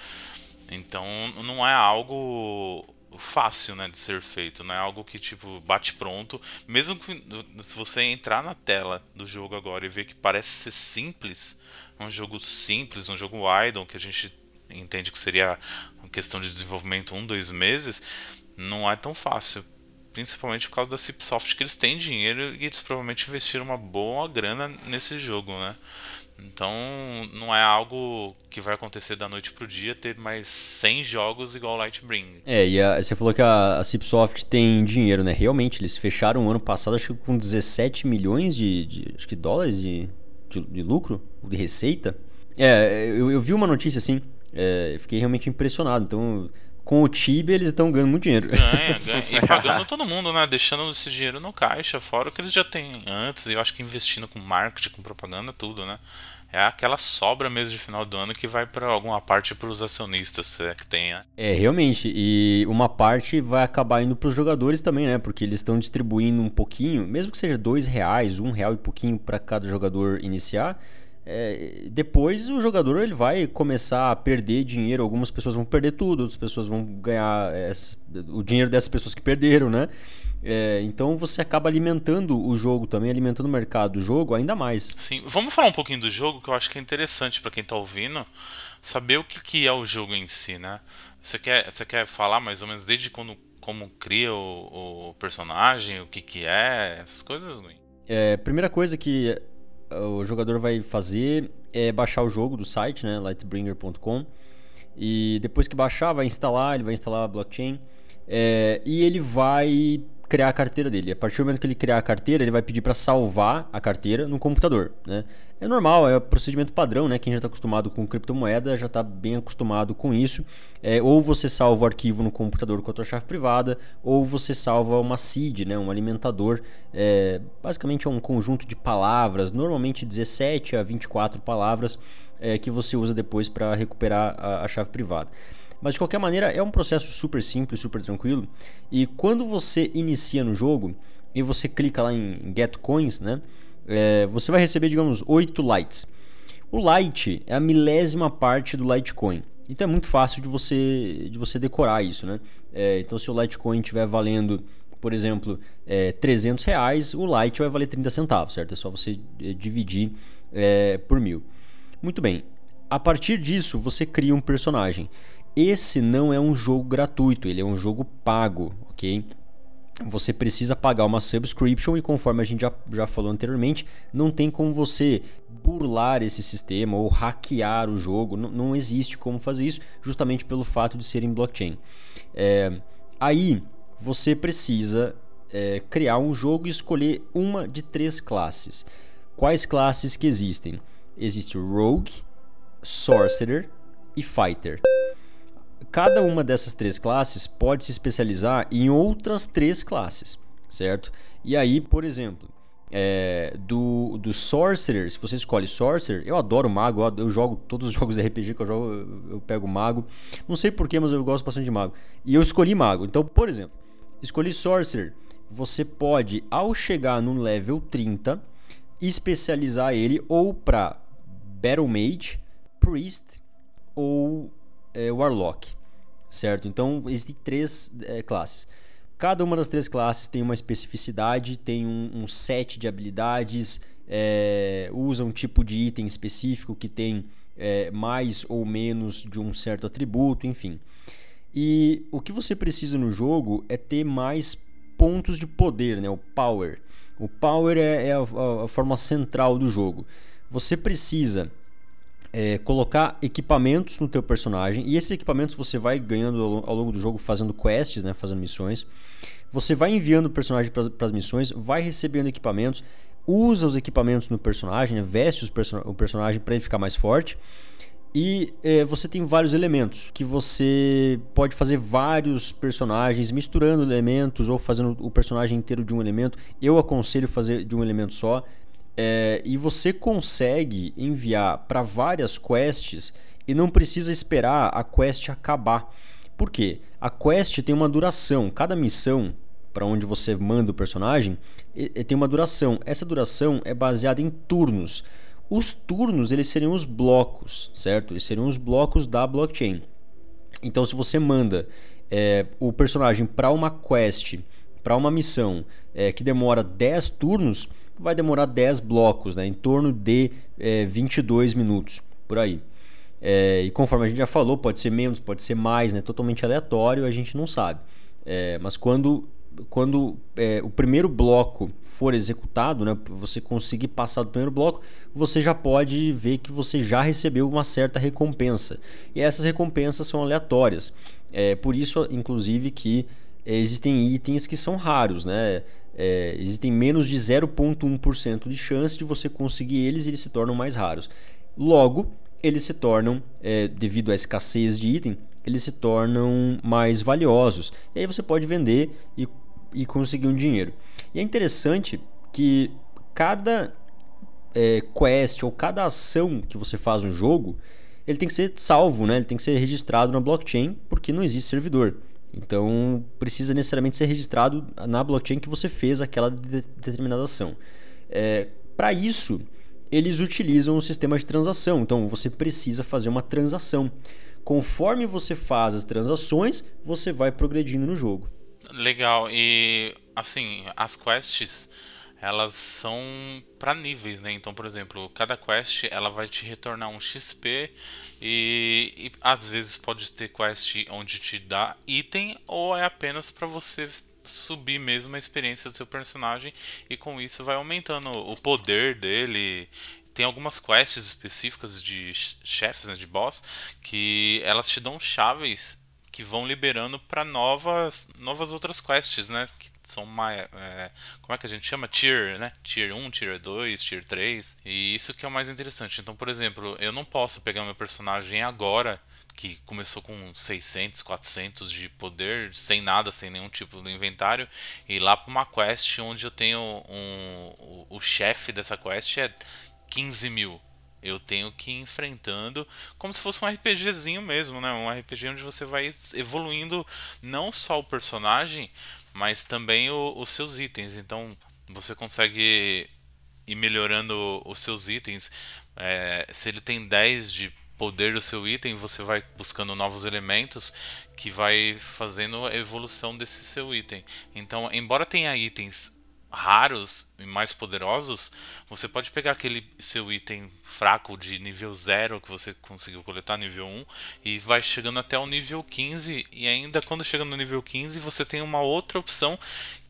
então não é algo fácil, né, de ser feito, não é algo que tipo bate pronto, mesmo que se você entrar na tela do jogo agora e ver que parece ser simples, um jogo simples, um jogo idle que a gente entende que seria uma questão de desenvolvimento um, dois meses, não é tão fácil. Principalmente por causa da Cipsoft, que eles têm dinheiro e eles provavelmente investiram uma boa grana nesse jogo, né? Então não é algo que vai acontecer da noite pro dia ter mais 100 jogos igual Lightbring. É, e a, você falou que a, a Cipsoft tem dinheiro, né? Realmente, eles fecharam o ano passado acho que com 17 milhões de, de acho que dólares de, de, de, lucro, de receita. É, eu, eu vi uma notícia assim, é, fiquei realmente impressionado. Então com o Tibia eles estão ganhando muito dinheiro. Ganha, ganha. E pagando todo mundo, né? Deixando esse dinheiro no caixa, fora o que eles já têm antes. E eu acho que investindo com marketing, com propaganda, tudo, né? É aquela sobra mesmo de final do ano que vai para alguma parte para os acionistas, se é que tem, né? É, realmente. E uma parte vai acabar indo para os jogadores também, né? Porque eles estão distribuindo um pouquinho, mesmo que seja dois reais, um real e pouquinho para cada jogador iniciar é, depois o jogador ele vai começar a perder dinheiro. Algumas pessoas vão perder tudo, outras pessoas vão ganhar é, o dinheiro dessas pessoas que perderam, né? É, então você acaba alimentando o jogo também, alimentando o mercado do jogo ainda mais. Sim, vamos falar um pouquinho do jogo que eu acho que é interessante para quem está ouvindo saber o que, que é o jogo em si, né? Você quer, você quer falar mais ou menos desde quando como cria o, o personagem, o que, que é, essas coisas, Gui? É, primeira coisa que o jogador vai fazer é baixar o jogo do site, né, lightbringer.com. E depois que baixar, vai instalar, ele vai instalar a blockchain. É, e ele vai criar a carteira dele. A partir do momento que ele criar a carteira, ele vai pedir para salvar a carteira no computador. Né? É normal, é o procedimento padrão, né? Quem já está acostumado com criptomoeda já está bem acostumado com isso. É, ou você salva o arquivo no computador com a sua chave privada, ou você salva uma seed, né? um alimentador. É, basicamente é um conjunto de palavras, normalmente 17 a 24 palavras, é, que você usa depois para recuperar a, a chave privada. Mas de qualquer maneira é um processo super simples, super tranquilo. E quando você inicia no jogo e você clica lá em Get Coins, né? É, você vai receber, digamos, 8 lights. O light é a milésima parte do Litecoin. Então é muito fácil de você, de você decorar isso, né? É, então se o Litecoin estiver valendo, por exemplo, é, 300 reais, o Light vai valer 30 centavos, certo? É só você é, dividir é, por mil. Muito bem. A partir disso, você cria um personagem. Esse não é um jogo gratuito, ele é um jogo pago, ok? Você precisa pagar uma subscription e conforme a gente já, já falou anteriormente, não tem como você burlar esse sistema ou hackear o jogo, não, não existe como fazer isso, justamente pelo fato de ser em blockchain. É, aí você precisa é, criar um jogo e escolher uma de três classes. Quais classes que existem? Existe Rogue, Sorcerer e Fighter cada uma dessas três classes pode se especializar em outras três classes, certo? E aí, por exemplo, é, do, do Sorcerer, se você escolhe Sorcerer, eu adoro Mago, eu, eu jogo todos os jogos RPG que eu jogo, eu, eu pego Mago. Não sei porquê, mas eu gosto bastante de Mago. E eu escolhi Mago. Então, por exemplo, escolhi Sorcerer. Você pode, ao chegar no level 30, especializar ele ou para Battle Mage, Priest ou é, Warlock, certo? Então existem três é, classes. Cada uma das três classes tem uma especificidade, tem um, um set de habilidades, é, usa um tipo de item específico que tem é, mais ou menos de um certo atributo, enfim. E o que você precisa no jogo é ter mais pontos de poder, né? o power. O power é, é a, a, a forma central do jogo. Você precisa é, colocar equipamentos no teu personagem e esses equipamentos você vai ganhando ao, longo do jogo fazendo quests, né, fazendo missões. Você vai enviando o personagem para as missões, vai recebendo equipamentos, usa os equipamentos no personagem, né, veste perso o personagem para ele ficar mais forte. E é, você tem vários elementos que você pode fazer vários personagens misturando elementos ou fazendo o personagem inteiro de um elemento. Eu aconselho fazer de um elemento só. É, e você consegue enviar para várias quests e não precisa esperar a quest acabar. Por quê? A quest tem uma duração. Cada missão para onde você manda o personagem tem uma duração. Essa duração é baseada em turnos. Os turnos eles seriam os blocos, certo? Eles seriam os blocos da blockchain. Então, se você manda é, o personagem para uma quest, para uma missão é, que demora 10 turnos, vai demorar 10 blocos, né? em torno de é, 22 minutos, por aí. É, e conforme a gente já falou, pode ser menos, pode ser mais, né? totalmente aleatório, a gente não sabe. É, mas quando, quando o primeiro bloco for executado, né? você conseguir passar do primeiro bloco, você já pode ver que você já recebeu uma certa recompensa. E essas recompensas são aleatórias. É por isso, inclusive, que existem itens que são raros, né? É, existem menos de 0,1% de chance de você conseguir eles e eles se tornam mais raros. Logo, eles se tornam, é, devido à escassez de item, eles se tornam mais valiosos. E aí você pode vender e, e conseguir um dinheiro. E é interessante que cada é, quest ou cada ação que você faz no jogo, ele tem que ser salvo, né? ele tem que ser registrado na blockchain, porque não existe servidor. Então, precisa necessariamente ser registrado na blockchain que você fez aquela de determinada ação. É, Para isso, eles utilizam o sistema de transação. Então, você precisa fazer uma transação. Conforme você faz as transações, você vai progredindo no jogo. Legal. E, assim, as quests elas são para níveis, né? Então, por exemplo, cada quest ela vai te retornar um XP e, e às vezes pode ter quest onde te dá item ou é apenas para você subir mesmo a experiência do seu personagem e com isso vai aumentando o poder dele. Tem algumas quests específicas de chefes, né, de boss, que elas te dão chaves que vão liberando para novas novas outras quests, né? Que são mais. É, como é que a gente chama? Tier, né? Tier 1, Tier 2, Tier 3. E isso que é o mais interessante. Então, por exemplo, eu não posso pegar meu personagem agora que começou com 600, 400 de poder, sem nada, sem nenhum tipo de inventário, e lá para uma quest onde eu tenho um, o, o chefe dessa quest é 15 mil. Eu tenho que ir enfrentando como se fosse um RPGzinho mesmo, né? Um RPG onde você vai evoluindo não só o personagem, mas também o, os seus itens. Então você consegue ir melhorando os seus itens. É, se ele tem 10 de poder do seu item, você vai buscando novos elementos que vai fazendo a evolução desse seu item. Então, embora tenha itens raros e mais poderosos, você pode pegar aquele seu item fraco de nível 0 que você conseguiu coletar nível 1 e vai chegando até o nível 15 e ainda quando chega no nível 15 você tem uma outra opção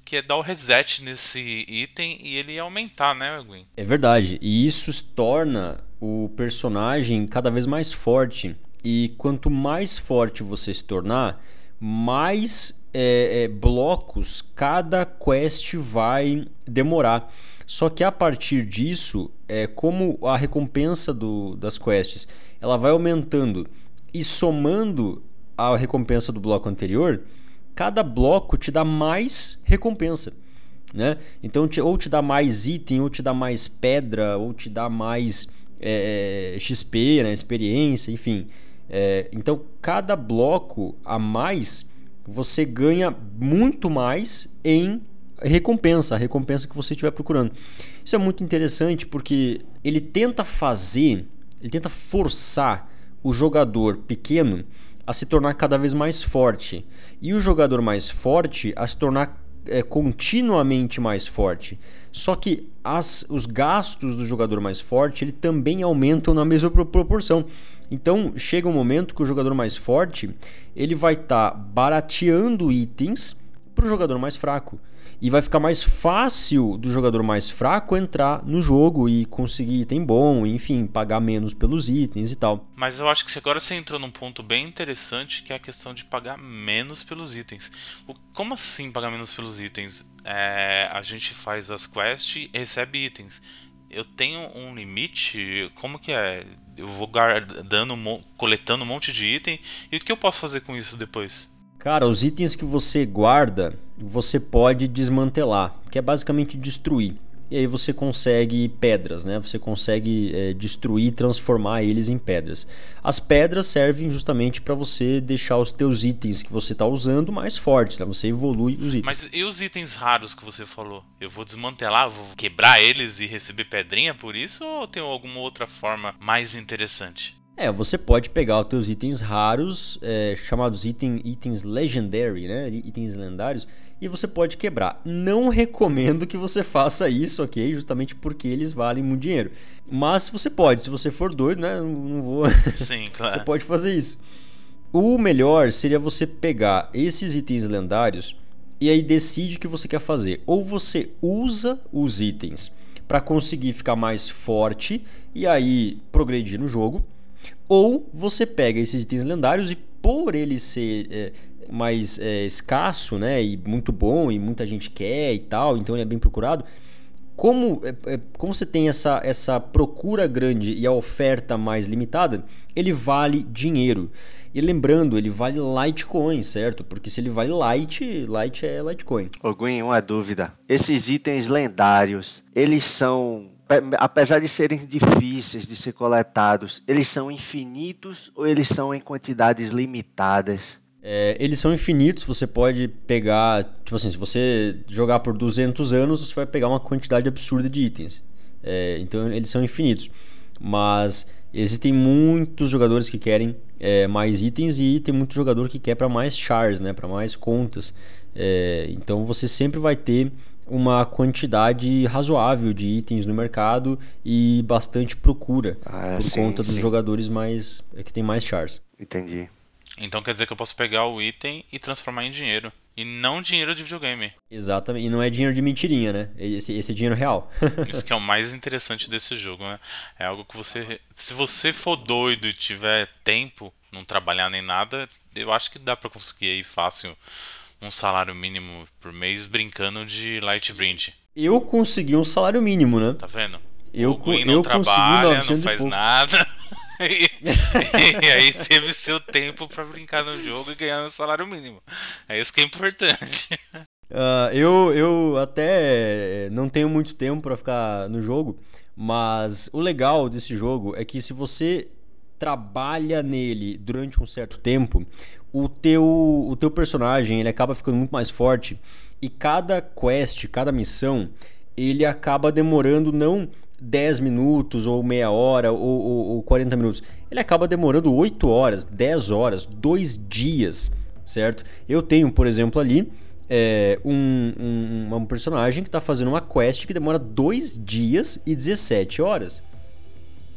que é dar o reset nesse item e ele aumentar, né, Gwen? É verdade. E isso torna o personagem cada vez mais forte. E quanto mais forte você se tornar, mais é, é, blocos cada quest vai demorar. Só que a partir disso, é, como a recompensa do, das quests ela vai aumentando e somando a recompensa do bloco anterior, cada bloco te dá mais recompensa. Né? Então, te, ou te dá mais item, ou te dá mais pedra, ou te dá mais é, XP, né? experiência, enfim. É, então, cada bloco a mais você ganha muito mais em recompensa, a recompensa que você estiver procurando. Isso é muito interessante porque ele tenta fazer, ele tenta forçar o jogador pequeno a se tornar cada vez mais forte e o jogador mais forte a se tornar é, continuamente mais forte. Só que as, os gastos do jogador mais forte ele também aumentam na mesma proporção. Então chega um momento que o jogador mais forte ele vai estar tá barateando itens para o jogador mais fraco e vai ficar mais fácil do jogador mais fraco entrar no jogo e conseguir item bom, enfim, pagar menos pelos itens e tal. Mas eu acho que agora você entrou num ponto bem interessante que é a questão de pagar menos pelos itens. Como assim pagar menos pelos itens? É, a gente faz as quests e recebe itens. Eu tenho um limite? Como que é? Eu vou guardando, coletando um monte de item e o que eu posso fazer com isso depois? Cara, os itens que você guarda, você pode desmantelar, que é basicamente destruir. E aí você consegue pedras, né? Você consegue é, destruir e transformar eles em pedras. As pedras servem justamente para você deixar os teus itens que você está usando mais fortes, né? Você evolui os itens. Mas e os itens raros que você falou? Eu vou desmantelar, vou quebrar eles e receber pedrinha por isso? Ou tem alguma outra forma mais interessante? É, você pode pegar os teus itens raros, é, chamados item, itens legendary, né? Itens lendários, e você pode quebrar. Não recomendo que você faça isso, ok? Justamente porque eles valem muito dinheiro. Mas você pode, se você for doido, né? Não vou. Sim, claro. você pode fazer isso. O melhor seria você pegar esses itens lendários e aí decide o que você quer fazer. Ou você usa os itens para conseguir ficar mais forte e aí progredir no jogo ou você pega esses itens lendários e por ele ser é, mais é, escasso, né, e muito bom e muita gente quer e tal, então ele é bem procurado. Como, é, é, como você tem essa, essa procura grande e a oferta mais limitada, ele vale dinheiro. E lembrando, ele vale Litecoin, certo? Porque se ele vale Light, Light é Litecoin. Ô Gwen, uma dúvida. Esses itens lendários, eles são apesar de serem difíceis de ser coletados, eles são infinitos ou eles são em quantidades limitadas? É, eles são infinitos, você pode pegar, tipo assim, se você jogar por 200 anos, você vai pegar uma quantidade absurda de itens. É, então eles são infinitos. Mas existem muitos jogadores que querem é, mais itens e tem muito jogador que quer para mais chars, né, para mais contas. É, então você sempre vai ter uma quantidade razoável de itens no mercado e bastante procura ah, por sim, conta dos sim. jogadores mais é, que tem mais chars. Entendi. Então quer dizer que eu posso pegar o item e transformar em dinheiro. E não dinheiro de videogame. Exatamente. E não é dinheiro de mentirinha, né? Esse, esse é dinheiro real. Isso que é o mais interessante desse jogo, né? É algo que você. Se você for doido e tiver tempo, não trabalhar nem nada, eu acho que dá pra conseguir aí fácil um salário mínimo por mês brincando de Lightbrind. Eu consegui um salário mínimo, né? Tá vendo? Eu, o Gwen eu não consegui trabalha, 900 não faz nada. e, e aí teve seu tempo pra brincar no jogo e ganhar um salário mínimo. É isso que é importante. Ah, eu, eu até não tenho muito tempo para ficar no jogo, mas o legal desse jogo é que se você trabalha nele durante um certo tempo, o teu, o teu personagem ele acaba ficando muito mais forte e cada quest, cada missão, ele acaba demorando não 10 minutos ou meia hora ou, ou, ou 40 minutos. Ele acaba demorando 8 horas, 10 horas, 2 dias, certo? Eu tenho, por exemplo, ali é, um, um, um personagem que está fazendo uma quest que demora 2 dias e 17 horas.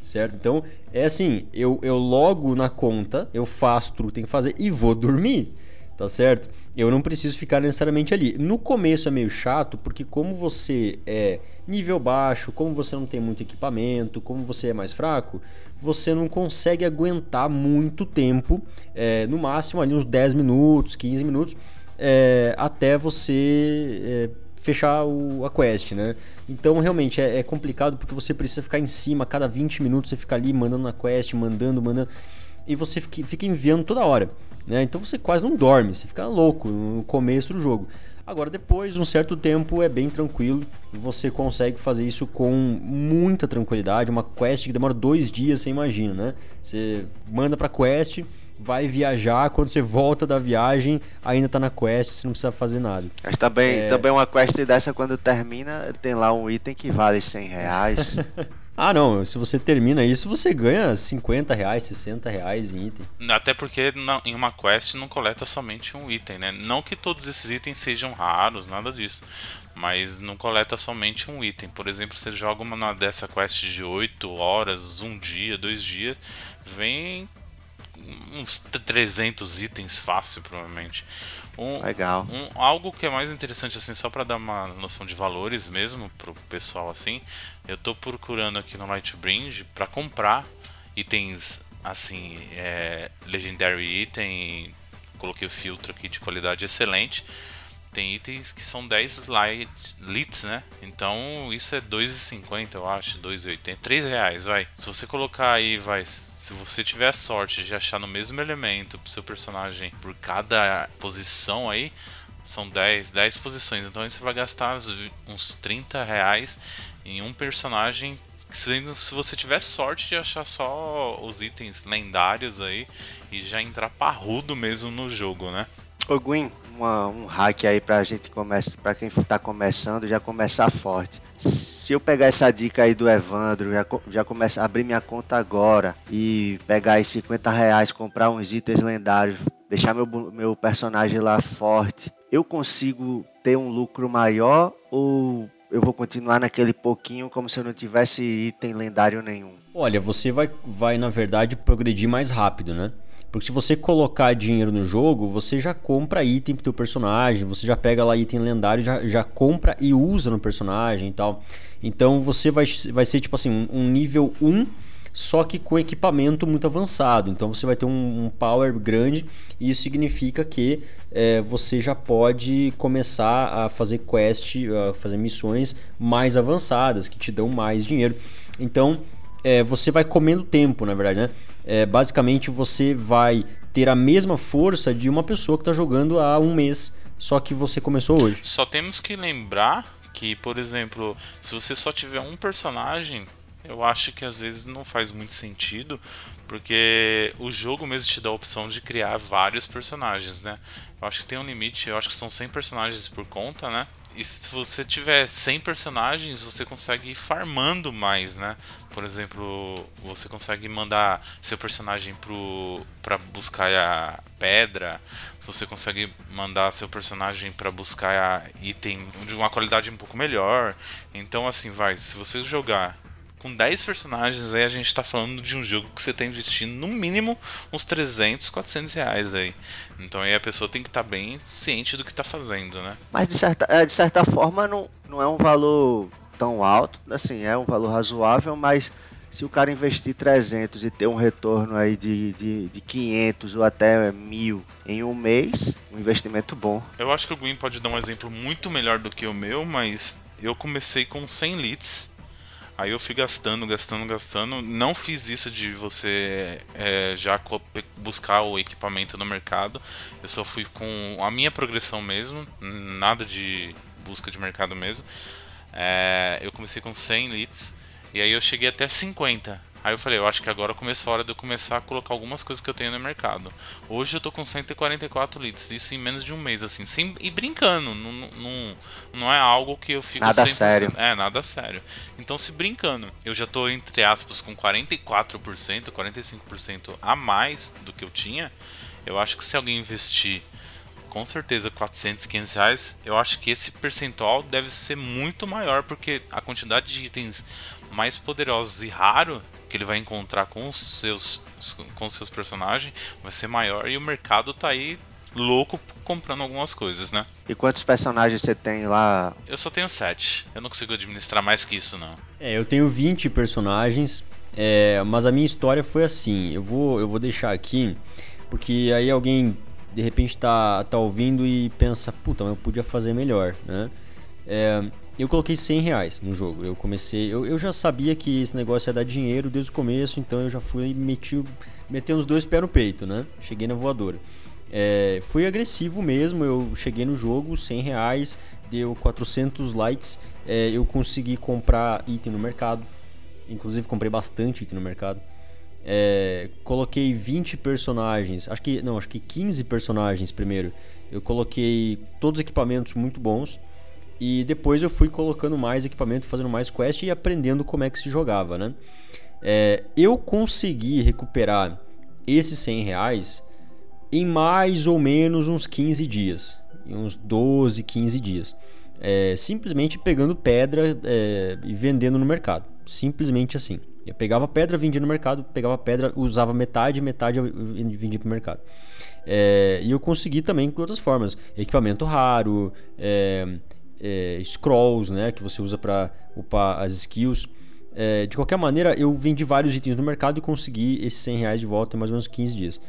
Certo? Então, é assim, eu, eu logo na conta, eu faço tudo que tem que fazer e vou dormir. Tá certo? Eu não preciso ficar necessariamente ali. No começo é meio chato, porque como você é nível baixo, como você não tem muito equipamento, como você é mais fraco, você não consegue aguentar muito tempo, é, no máximo ali uns 10 minutos, 15 minutos, é, até você é, fechar o, a quest, né? Então realmente é, é complicado porque você precisa ficar em cima, a cada 20 minutos você fica ali mandando na quest, mandando, mandando, e você fica enviando toda hora. Né? Então você quase não dorme, você fica louco no começo do jogo. Agora, depois, um certo tempo, é bem tranquilo. Você consegue fazer isso com muita tranquilidade. Uma quest que demora dois dias, você imagina, né? Você manda pra quest, vai viajar, quando você volta da viagem, ainda tá na quest, você não precisa fazer nada. Mas também, é... também uma quest dessa, quando termina, tem lá um item que vale 100 reais. Ah, não. Se você termina isso, você ganha 50 reais, 60 reais em item. Até porque não, em uma quest não coleta somente um item, né? Não que todos esses itens sejam raros, nada disso. Mas não coleta somente um item. Por exemplo, você joga uma dessa quest de 8 horas, um dia, dois dias, vem uns 300 itens fácil, provavelmente. Um, Legal. Um, algo que é mais interessante, assim, só para dar uma noção de valores mesmo pro pessoal, assim, eu tô procurando aqui no Lightbridge para comprar itens, assim, é, Legendary Item, coloquei o filtro aqui de qualidade excelente, tem itens que são 10 light, lits, né? Então isso é 2,50, eu acho, 2,80, 3 reais, vai. Se você colocar aí, vai, se você tiver a sorte de achar no mesmo elemento pro seu personagem por cada posição aí, são 10, 10 posições. Então aí você vai gastar uns 30 reais em um personagem se você tiver sorte de achar só os itens lendários aí e já entrar parrudo mesmo no jogo, né? Ô Gwyn, uma, um hack aí pra gente começar, para quem tá começando, já começar forte. Se eu pegar essa dica aí do Evandro, já, já começar a abrir minha conta agora e pegar aí 50 reais, comprar uns itens lendários, deixar meu, meu personagem lá forte, eu consigo ter um lucro maior ou eu vou continuar naquele pouquinho como se eu não tivesse item lendário nenhum? Olha, você vai, vai na verdade progredir mais rápido, né? Porque se você colocar dinheiro no jogo, você já compra item pro teu personagem, você já pega lá item lendário, já, já compra e usa no personagem e tal. Então você vai, vai ser tipo assim, um nível 1, só que com equipamento muito avançado. Então você vai ter um, um power grande e isso significa que é, você já pode começar a fazer quest, a fazer missões mais avançadas, que te dão mais dinheiro. Então é, você vai comendo tempo, na verdade, né? É, basicamente você vai ter a mesma força de uma pessoa que está jogando há um mês, só que você começou hoje. Só temos que lembrar que, por exemplo, se você só tiver um personagem, eu acho que às vezes não faz muito sentido, porque o jogo mesmo te dá a opção de criar vários personagens, né? Eu acho que tem um limite, eu acho que são 100 personagens por conta, né? E se você tiver 100 personagens, você consegue ir farmando mais, né? Por exemplo, você consegue mandar seu personagem pro para buscar a pedra, você consegue mandar seu personagem para buscar item de uma qualidade um pouco melhor. Então assim, vai, se você jogar com 10 personagens, aí a gente está falando de um jogo que você está investindo no mínimo uns 300, 400 reais aí. Então aí a pessoa tem que estar tá bem ciente do que está fazendo, né? Mas de certa, é, de certa forma não, não é um valor tão alto, assim, é um valor razoável, mas se o cara investir 300 e ter um retorno aí de, de, de 500 ou até mil em um mês, um investimento bom. Eu acho que o Gwyn pode dar um exemplo muito melhor do que o meu, mas eu comecei com 100 leads Aí eu fui gastando, gastando, gastando. Não fiz isso de você é, já buscar o equipamento no mercado. Eu só fui com a minha progressão mesmo, nada de busca de mercado mesmo. É, eu comecei com 100 leads e aí eu cheguei até 50. Aí eu falei, eu acho que agora começou a hora de eu começar a colocar algumas coisas que eu tenho no mercado. Hoje eu tô com 144 leads, isso em menos de um mês, assim, sem, e brincando. Não, não, não é algo que eu fico Nada sério. É, nada sério. Então, se brincando, eu já tô, entre aspas, com 44%, 45% a mais do que eu tinha. Eu acho que se alguém investir com certeza 400, 500 reais, eu acho que esse percentual deve ser muito maior, porque a quantidade de itens mais poderosos e raro que ele vai encontrar com os seus com os seus personagens vai ser maior e o mercado tá aí louco comprando algumas coisas, né? E quantos personagens você tem lá? Eu só tenho 7. Eu não consigo administrar mais que isso, não. É, eu tenho 20 personagens, é, mas a minha história foi assim. Eu vou, eu vou deixar aqui, porque aí alguém de repente tá, tá ouvindo e pensa, puta, mas eu podia fazer melhor, né? É, eu coloquei 100 reais no jogo. Eu comecei. Eu, eu já sabia que esse negócio ia dar dinheiro desde o começo, então eu já fui meti, meti uns dois pés no peito, né? Cheguei na voadora. É, foi agressivo mesmo, eu cheguei no jogo, 100 reais, deu 400 likes, é, eu consegui comprar item no mercado, inclusive comprei bastante item no mercado. É, coloquei 20 personagens, acho que não, acho que 15 personagens primeiro. Eu coloquei todos os equipamentos muito bons e depois eu fui colocando mais equipamento, fazendo mais quest e aprendendo como é que se jogava, né? É, eu consegui recuperar esses 100 reais em mais ou menos uns 15 dias, uns 12, 15 dias. É, simplesmente pegando pedra é, e vendendo no mercado. Simplesmente assim. Eu pegava pedra, vendia no mercado, pegava pedra, usava metade, metade vendia para o mercado. É, e eu consegui também com outras formas. Equipamento raro, é, scrolls, né, que você usa para upar as skills. É, de qualquer maneira, eu vendi vários itens no mercado e consegui esses 100 reais de volta em mais ou menos 15 dias.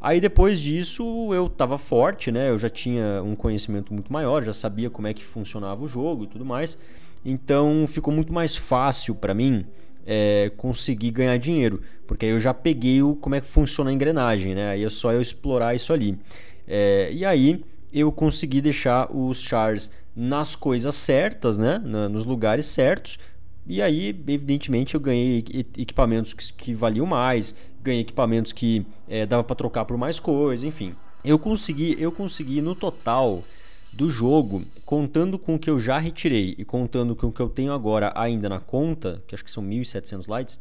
Aí depois disso eu estava forte, né? Eu já tinha um conhecimento muito maior, já sabia como é que funcionava o jogo e tudo mais. Então ficou muito mais fácil para mim é, conseguir ganhar dinheiro, porque aí eu já peguei o, como é que funciona a engrenagem, né? Aí é só eu explorar isso ali. É, e aí eu consegui deixar os chars nas coisas certas, né? Na, nos lugares certos. E aí, evidentemente, eu ganhei equipamentos que, que valiam mais, ganhei equipamentos que é, dava para trocar por mais coisas, enfim. Eu consegui, eu consegui no total do jogo, contando com o que eu já retirei e contando com o que eu tenho agora ainda na conta, que acho que são 1.700 lights,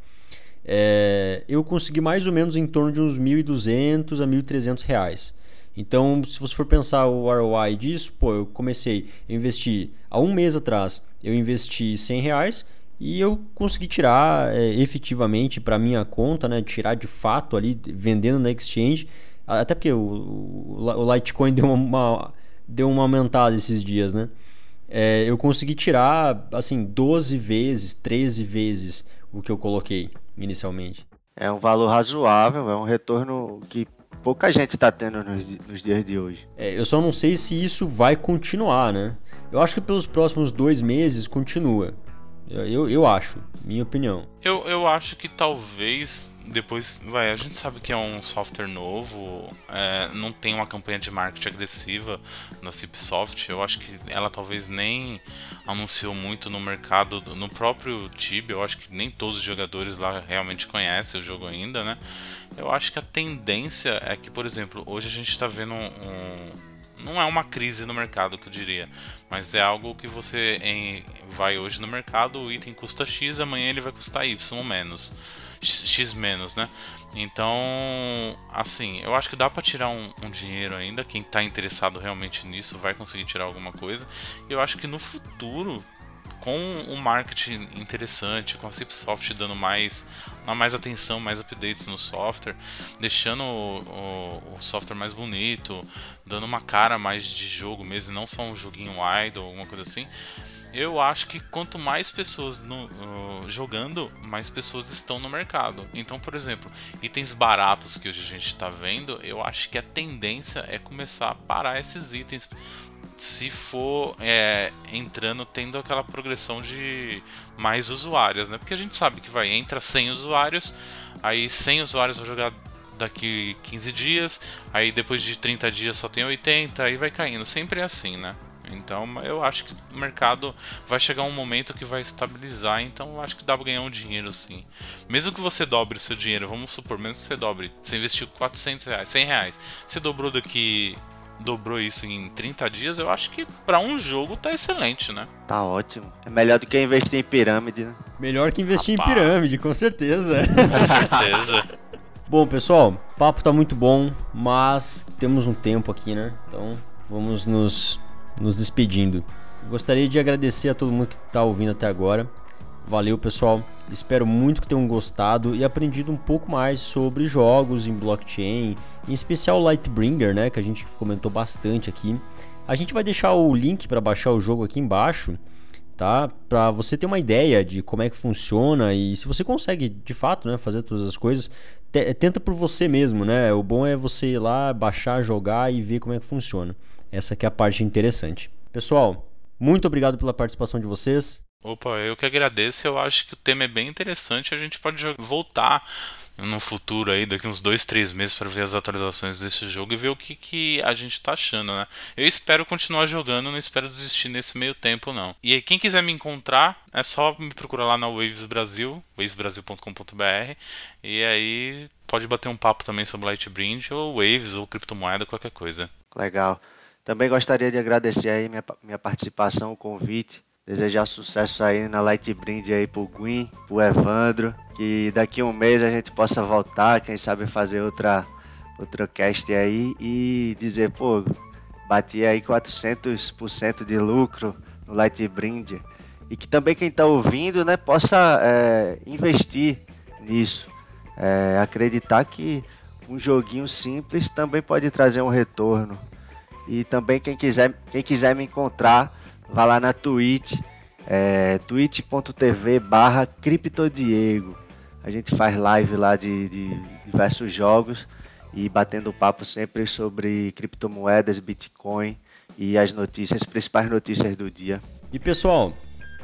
é, eu consegui mais ou menos em torno de uns 1.200 a 1.300 reais. Então, se você for pensar o ROI disso, pô, eu comecei, eu investi há um mês atrás, eu investi 100 reais e eu consegui tirar é, efetivamente para minha conta, né, tirar de fato ali vendendo na exchange, até porque o, o Litecoin deu uma, uma, deu uma aumentada esses dias, né? É, eu consegui tirar assim 12 vezes, 13 vezes o que eu coloquei inicialmente. É um valor razoável, é um retorno que pouca gente está tendo nos, nos, dias de hoje. É, eu só não sei se isso vai continuar, né? Eu acho que pelos próximos dois meses continua. Eu, eu acho, minha opinião. Eu, eu acho que talvez depois, vai, a gente sabe que é um software novo, é, não tem uma campanha de marketing agressiva na Cipsoft. Eu acho que ela talvez nem anunciou muito no mercado, no próprio Tibia. Eu acho que nem todos os jogadores lá realmente conhecem o jogo ainda, né? Eu acho que a tendência é que, por exemplo, hoje a gente está vendo um, um não é uma crise no mercado, que eu diria, mas é algo que você em, vai hoje no mercado, o item custa X, amanhã ele vai custar Y menos. X menos, né? Então, assim, eu acho que dá para tirar um, um, dinheiro ainda. Quem tá interessado realmente nisso vai conseguir tirar alguma coisa. Eu acho que no futuro com um marketing interessante, com a Cipsoft dando mais, mais atenção, mais updates no software, deixando o, o, o, software mais bonito, dando uma cara mais de jogo mesmo, não só um joguinho idle, alguma coisa assim. Eu acho que quanto mais pessoas no, uh, jogando, mais pessoas estão no mercado. Então, por exemplo, itens baratos que hoje a gente está vendo, eu acho que a tendência é começar a parar esses itens se for é, entrando, tendo aquela progressão de mais usuários, né? Porque a gente sabe que vai, entra 100 usuários, aí 100 usuários vão jogar daqui 15 dias, aí depois de 30 dias só tem 80, aí vai caindo. Sempre é assim, né? Então eu acho que o mercado vai chegar um momento que vai estabilizar, então eu acho que dá pra ganhar um dinheiro sim. Mesmo que você dobre o seu dinheiro, vamos supor, mesmo que você dobre, você investiu 400 reais, 100 reais, você dobrou daqui dobrou isso em 30 dias, eu acho que para um jogo tá excelente, né? Tá ótimo. É melhor do que investir em pirâmide, né? Melhor que investir Rapaz. em pirâmide, com certeza. Com certeza. bom, pessoal, o papo tá muito bom, mas temos um tempo aqui, né? Então vamos nos, nos despedindo. Gostaria de agradecer a todo mundo que tá ouvindo até agora. Valeu, pessoal. Espero muito que tenham gostado e aprendido um pouco mais sobre jogos em blockchain, em especial Lightbringer, né, que a gente comentou bastante aqui. A gente vai deixar o link para baixar o jogo aqui embaixo, tá? Para você ter uma ideia de como é que funciona e se você consegue de fato, né, fazer todas as coisas, tenta por você mesmo, né? O bom é você ir lá baixar, jogar e ver como é que funciona. Essa que é a parte interessante. Pessoal, muito obrigado pela participação de vocês. Opa, eu que agradeço. Eu acho que o tema é bem interessante. A gente pode voltar no futuro aí, daqui uns dois, três meses, para ver as atualizações desse jogo e ver o que, que a gente tá achando, né? Eu espero continuar jogando, não espero desistir nesse meio tempo, não. E aí, quem quiser me encontrar, é só me procurar lá na Waves Brasil, wavesbrasil.com.br, e aí pode bater um papo também sobre Lightbrind, ou Waves, ou criptomoeda, qualquer coisa. Legal. Também gostaria de agradecer aí minha, minha participação, o convite. Desejar sucesso aí na Lightbrind aí pro Gwyn, pro Evandro. Que daqui um mês a gente possa voltar, quem sabe fazer outra, outra cast aí e dizer, pô, bati aí 400% de lucro no Lightbrind. E que também quem está ouvindo né, possa é, investir nisso. É, acreditar que um joguinho simples também pode trazer um retorno. E também quem quiser, quem quiser me encontrar, vá lá na Twitch, é, twitch.tv barra criptodiego. A gente faz live lá de, de diversos jogos e batendo papo sempre sobre criptomoedas, Bitcoin e as notícias, as principais notícias do dia. E pessoal,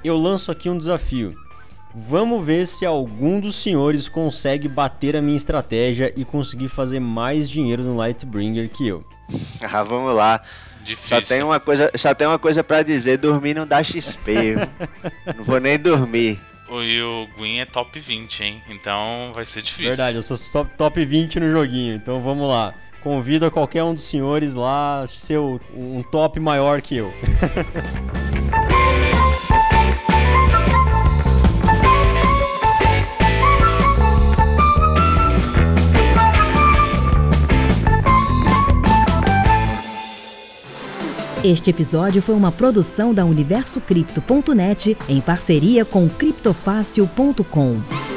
eu lanço aqui um desafio. Vamos ver se algum dos senhores consegue bater a minha estratégia e conseguir fazer mais dinheiro no Lightbringer que eu. Ah, vamos lá. Difícil. Só tem uma coisa, só tem uma coisa para dizer, dormir não dá XP. não vou nem dormir. E o Gwyn é top 20, hein? Então vai ser difícil. Verdade, eu sou top, top 20 no joguinho, então vamos lá. Convido a qualquer um dos senhores lá ser um top maior que eu. Este episódio foi uma produção da UniversoCripto.net em parceria com criptofácil.com.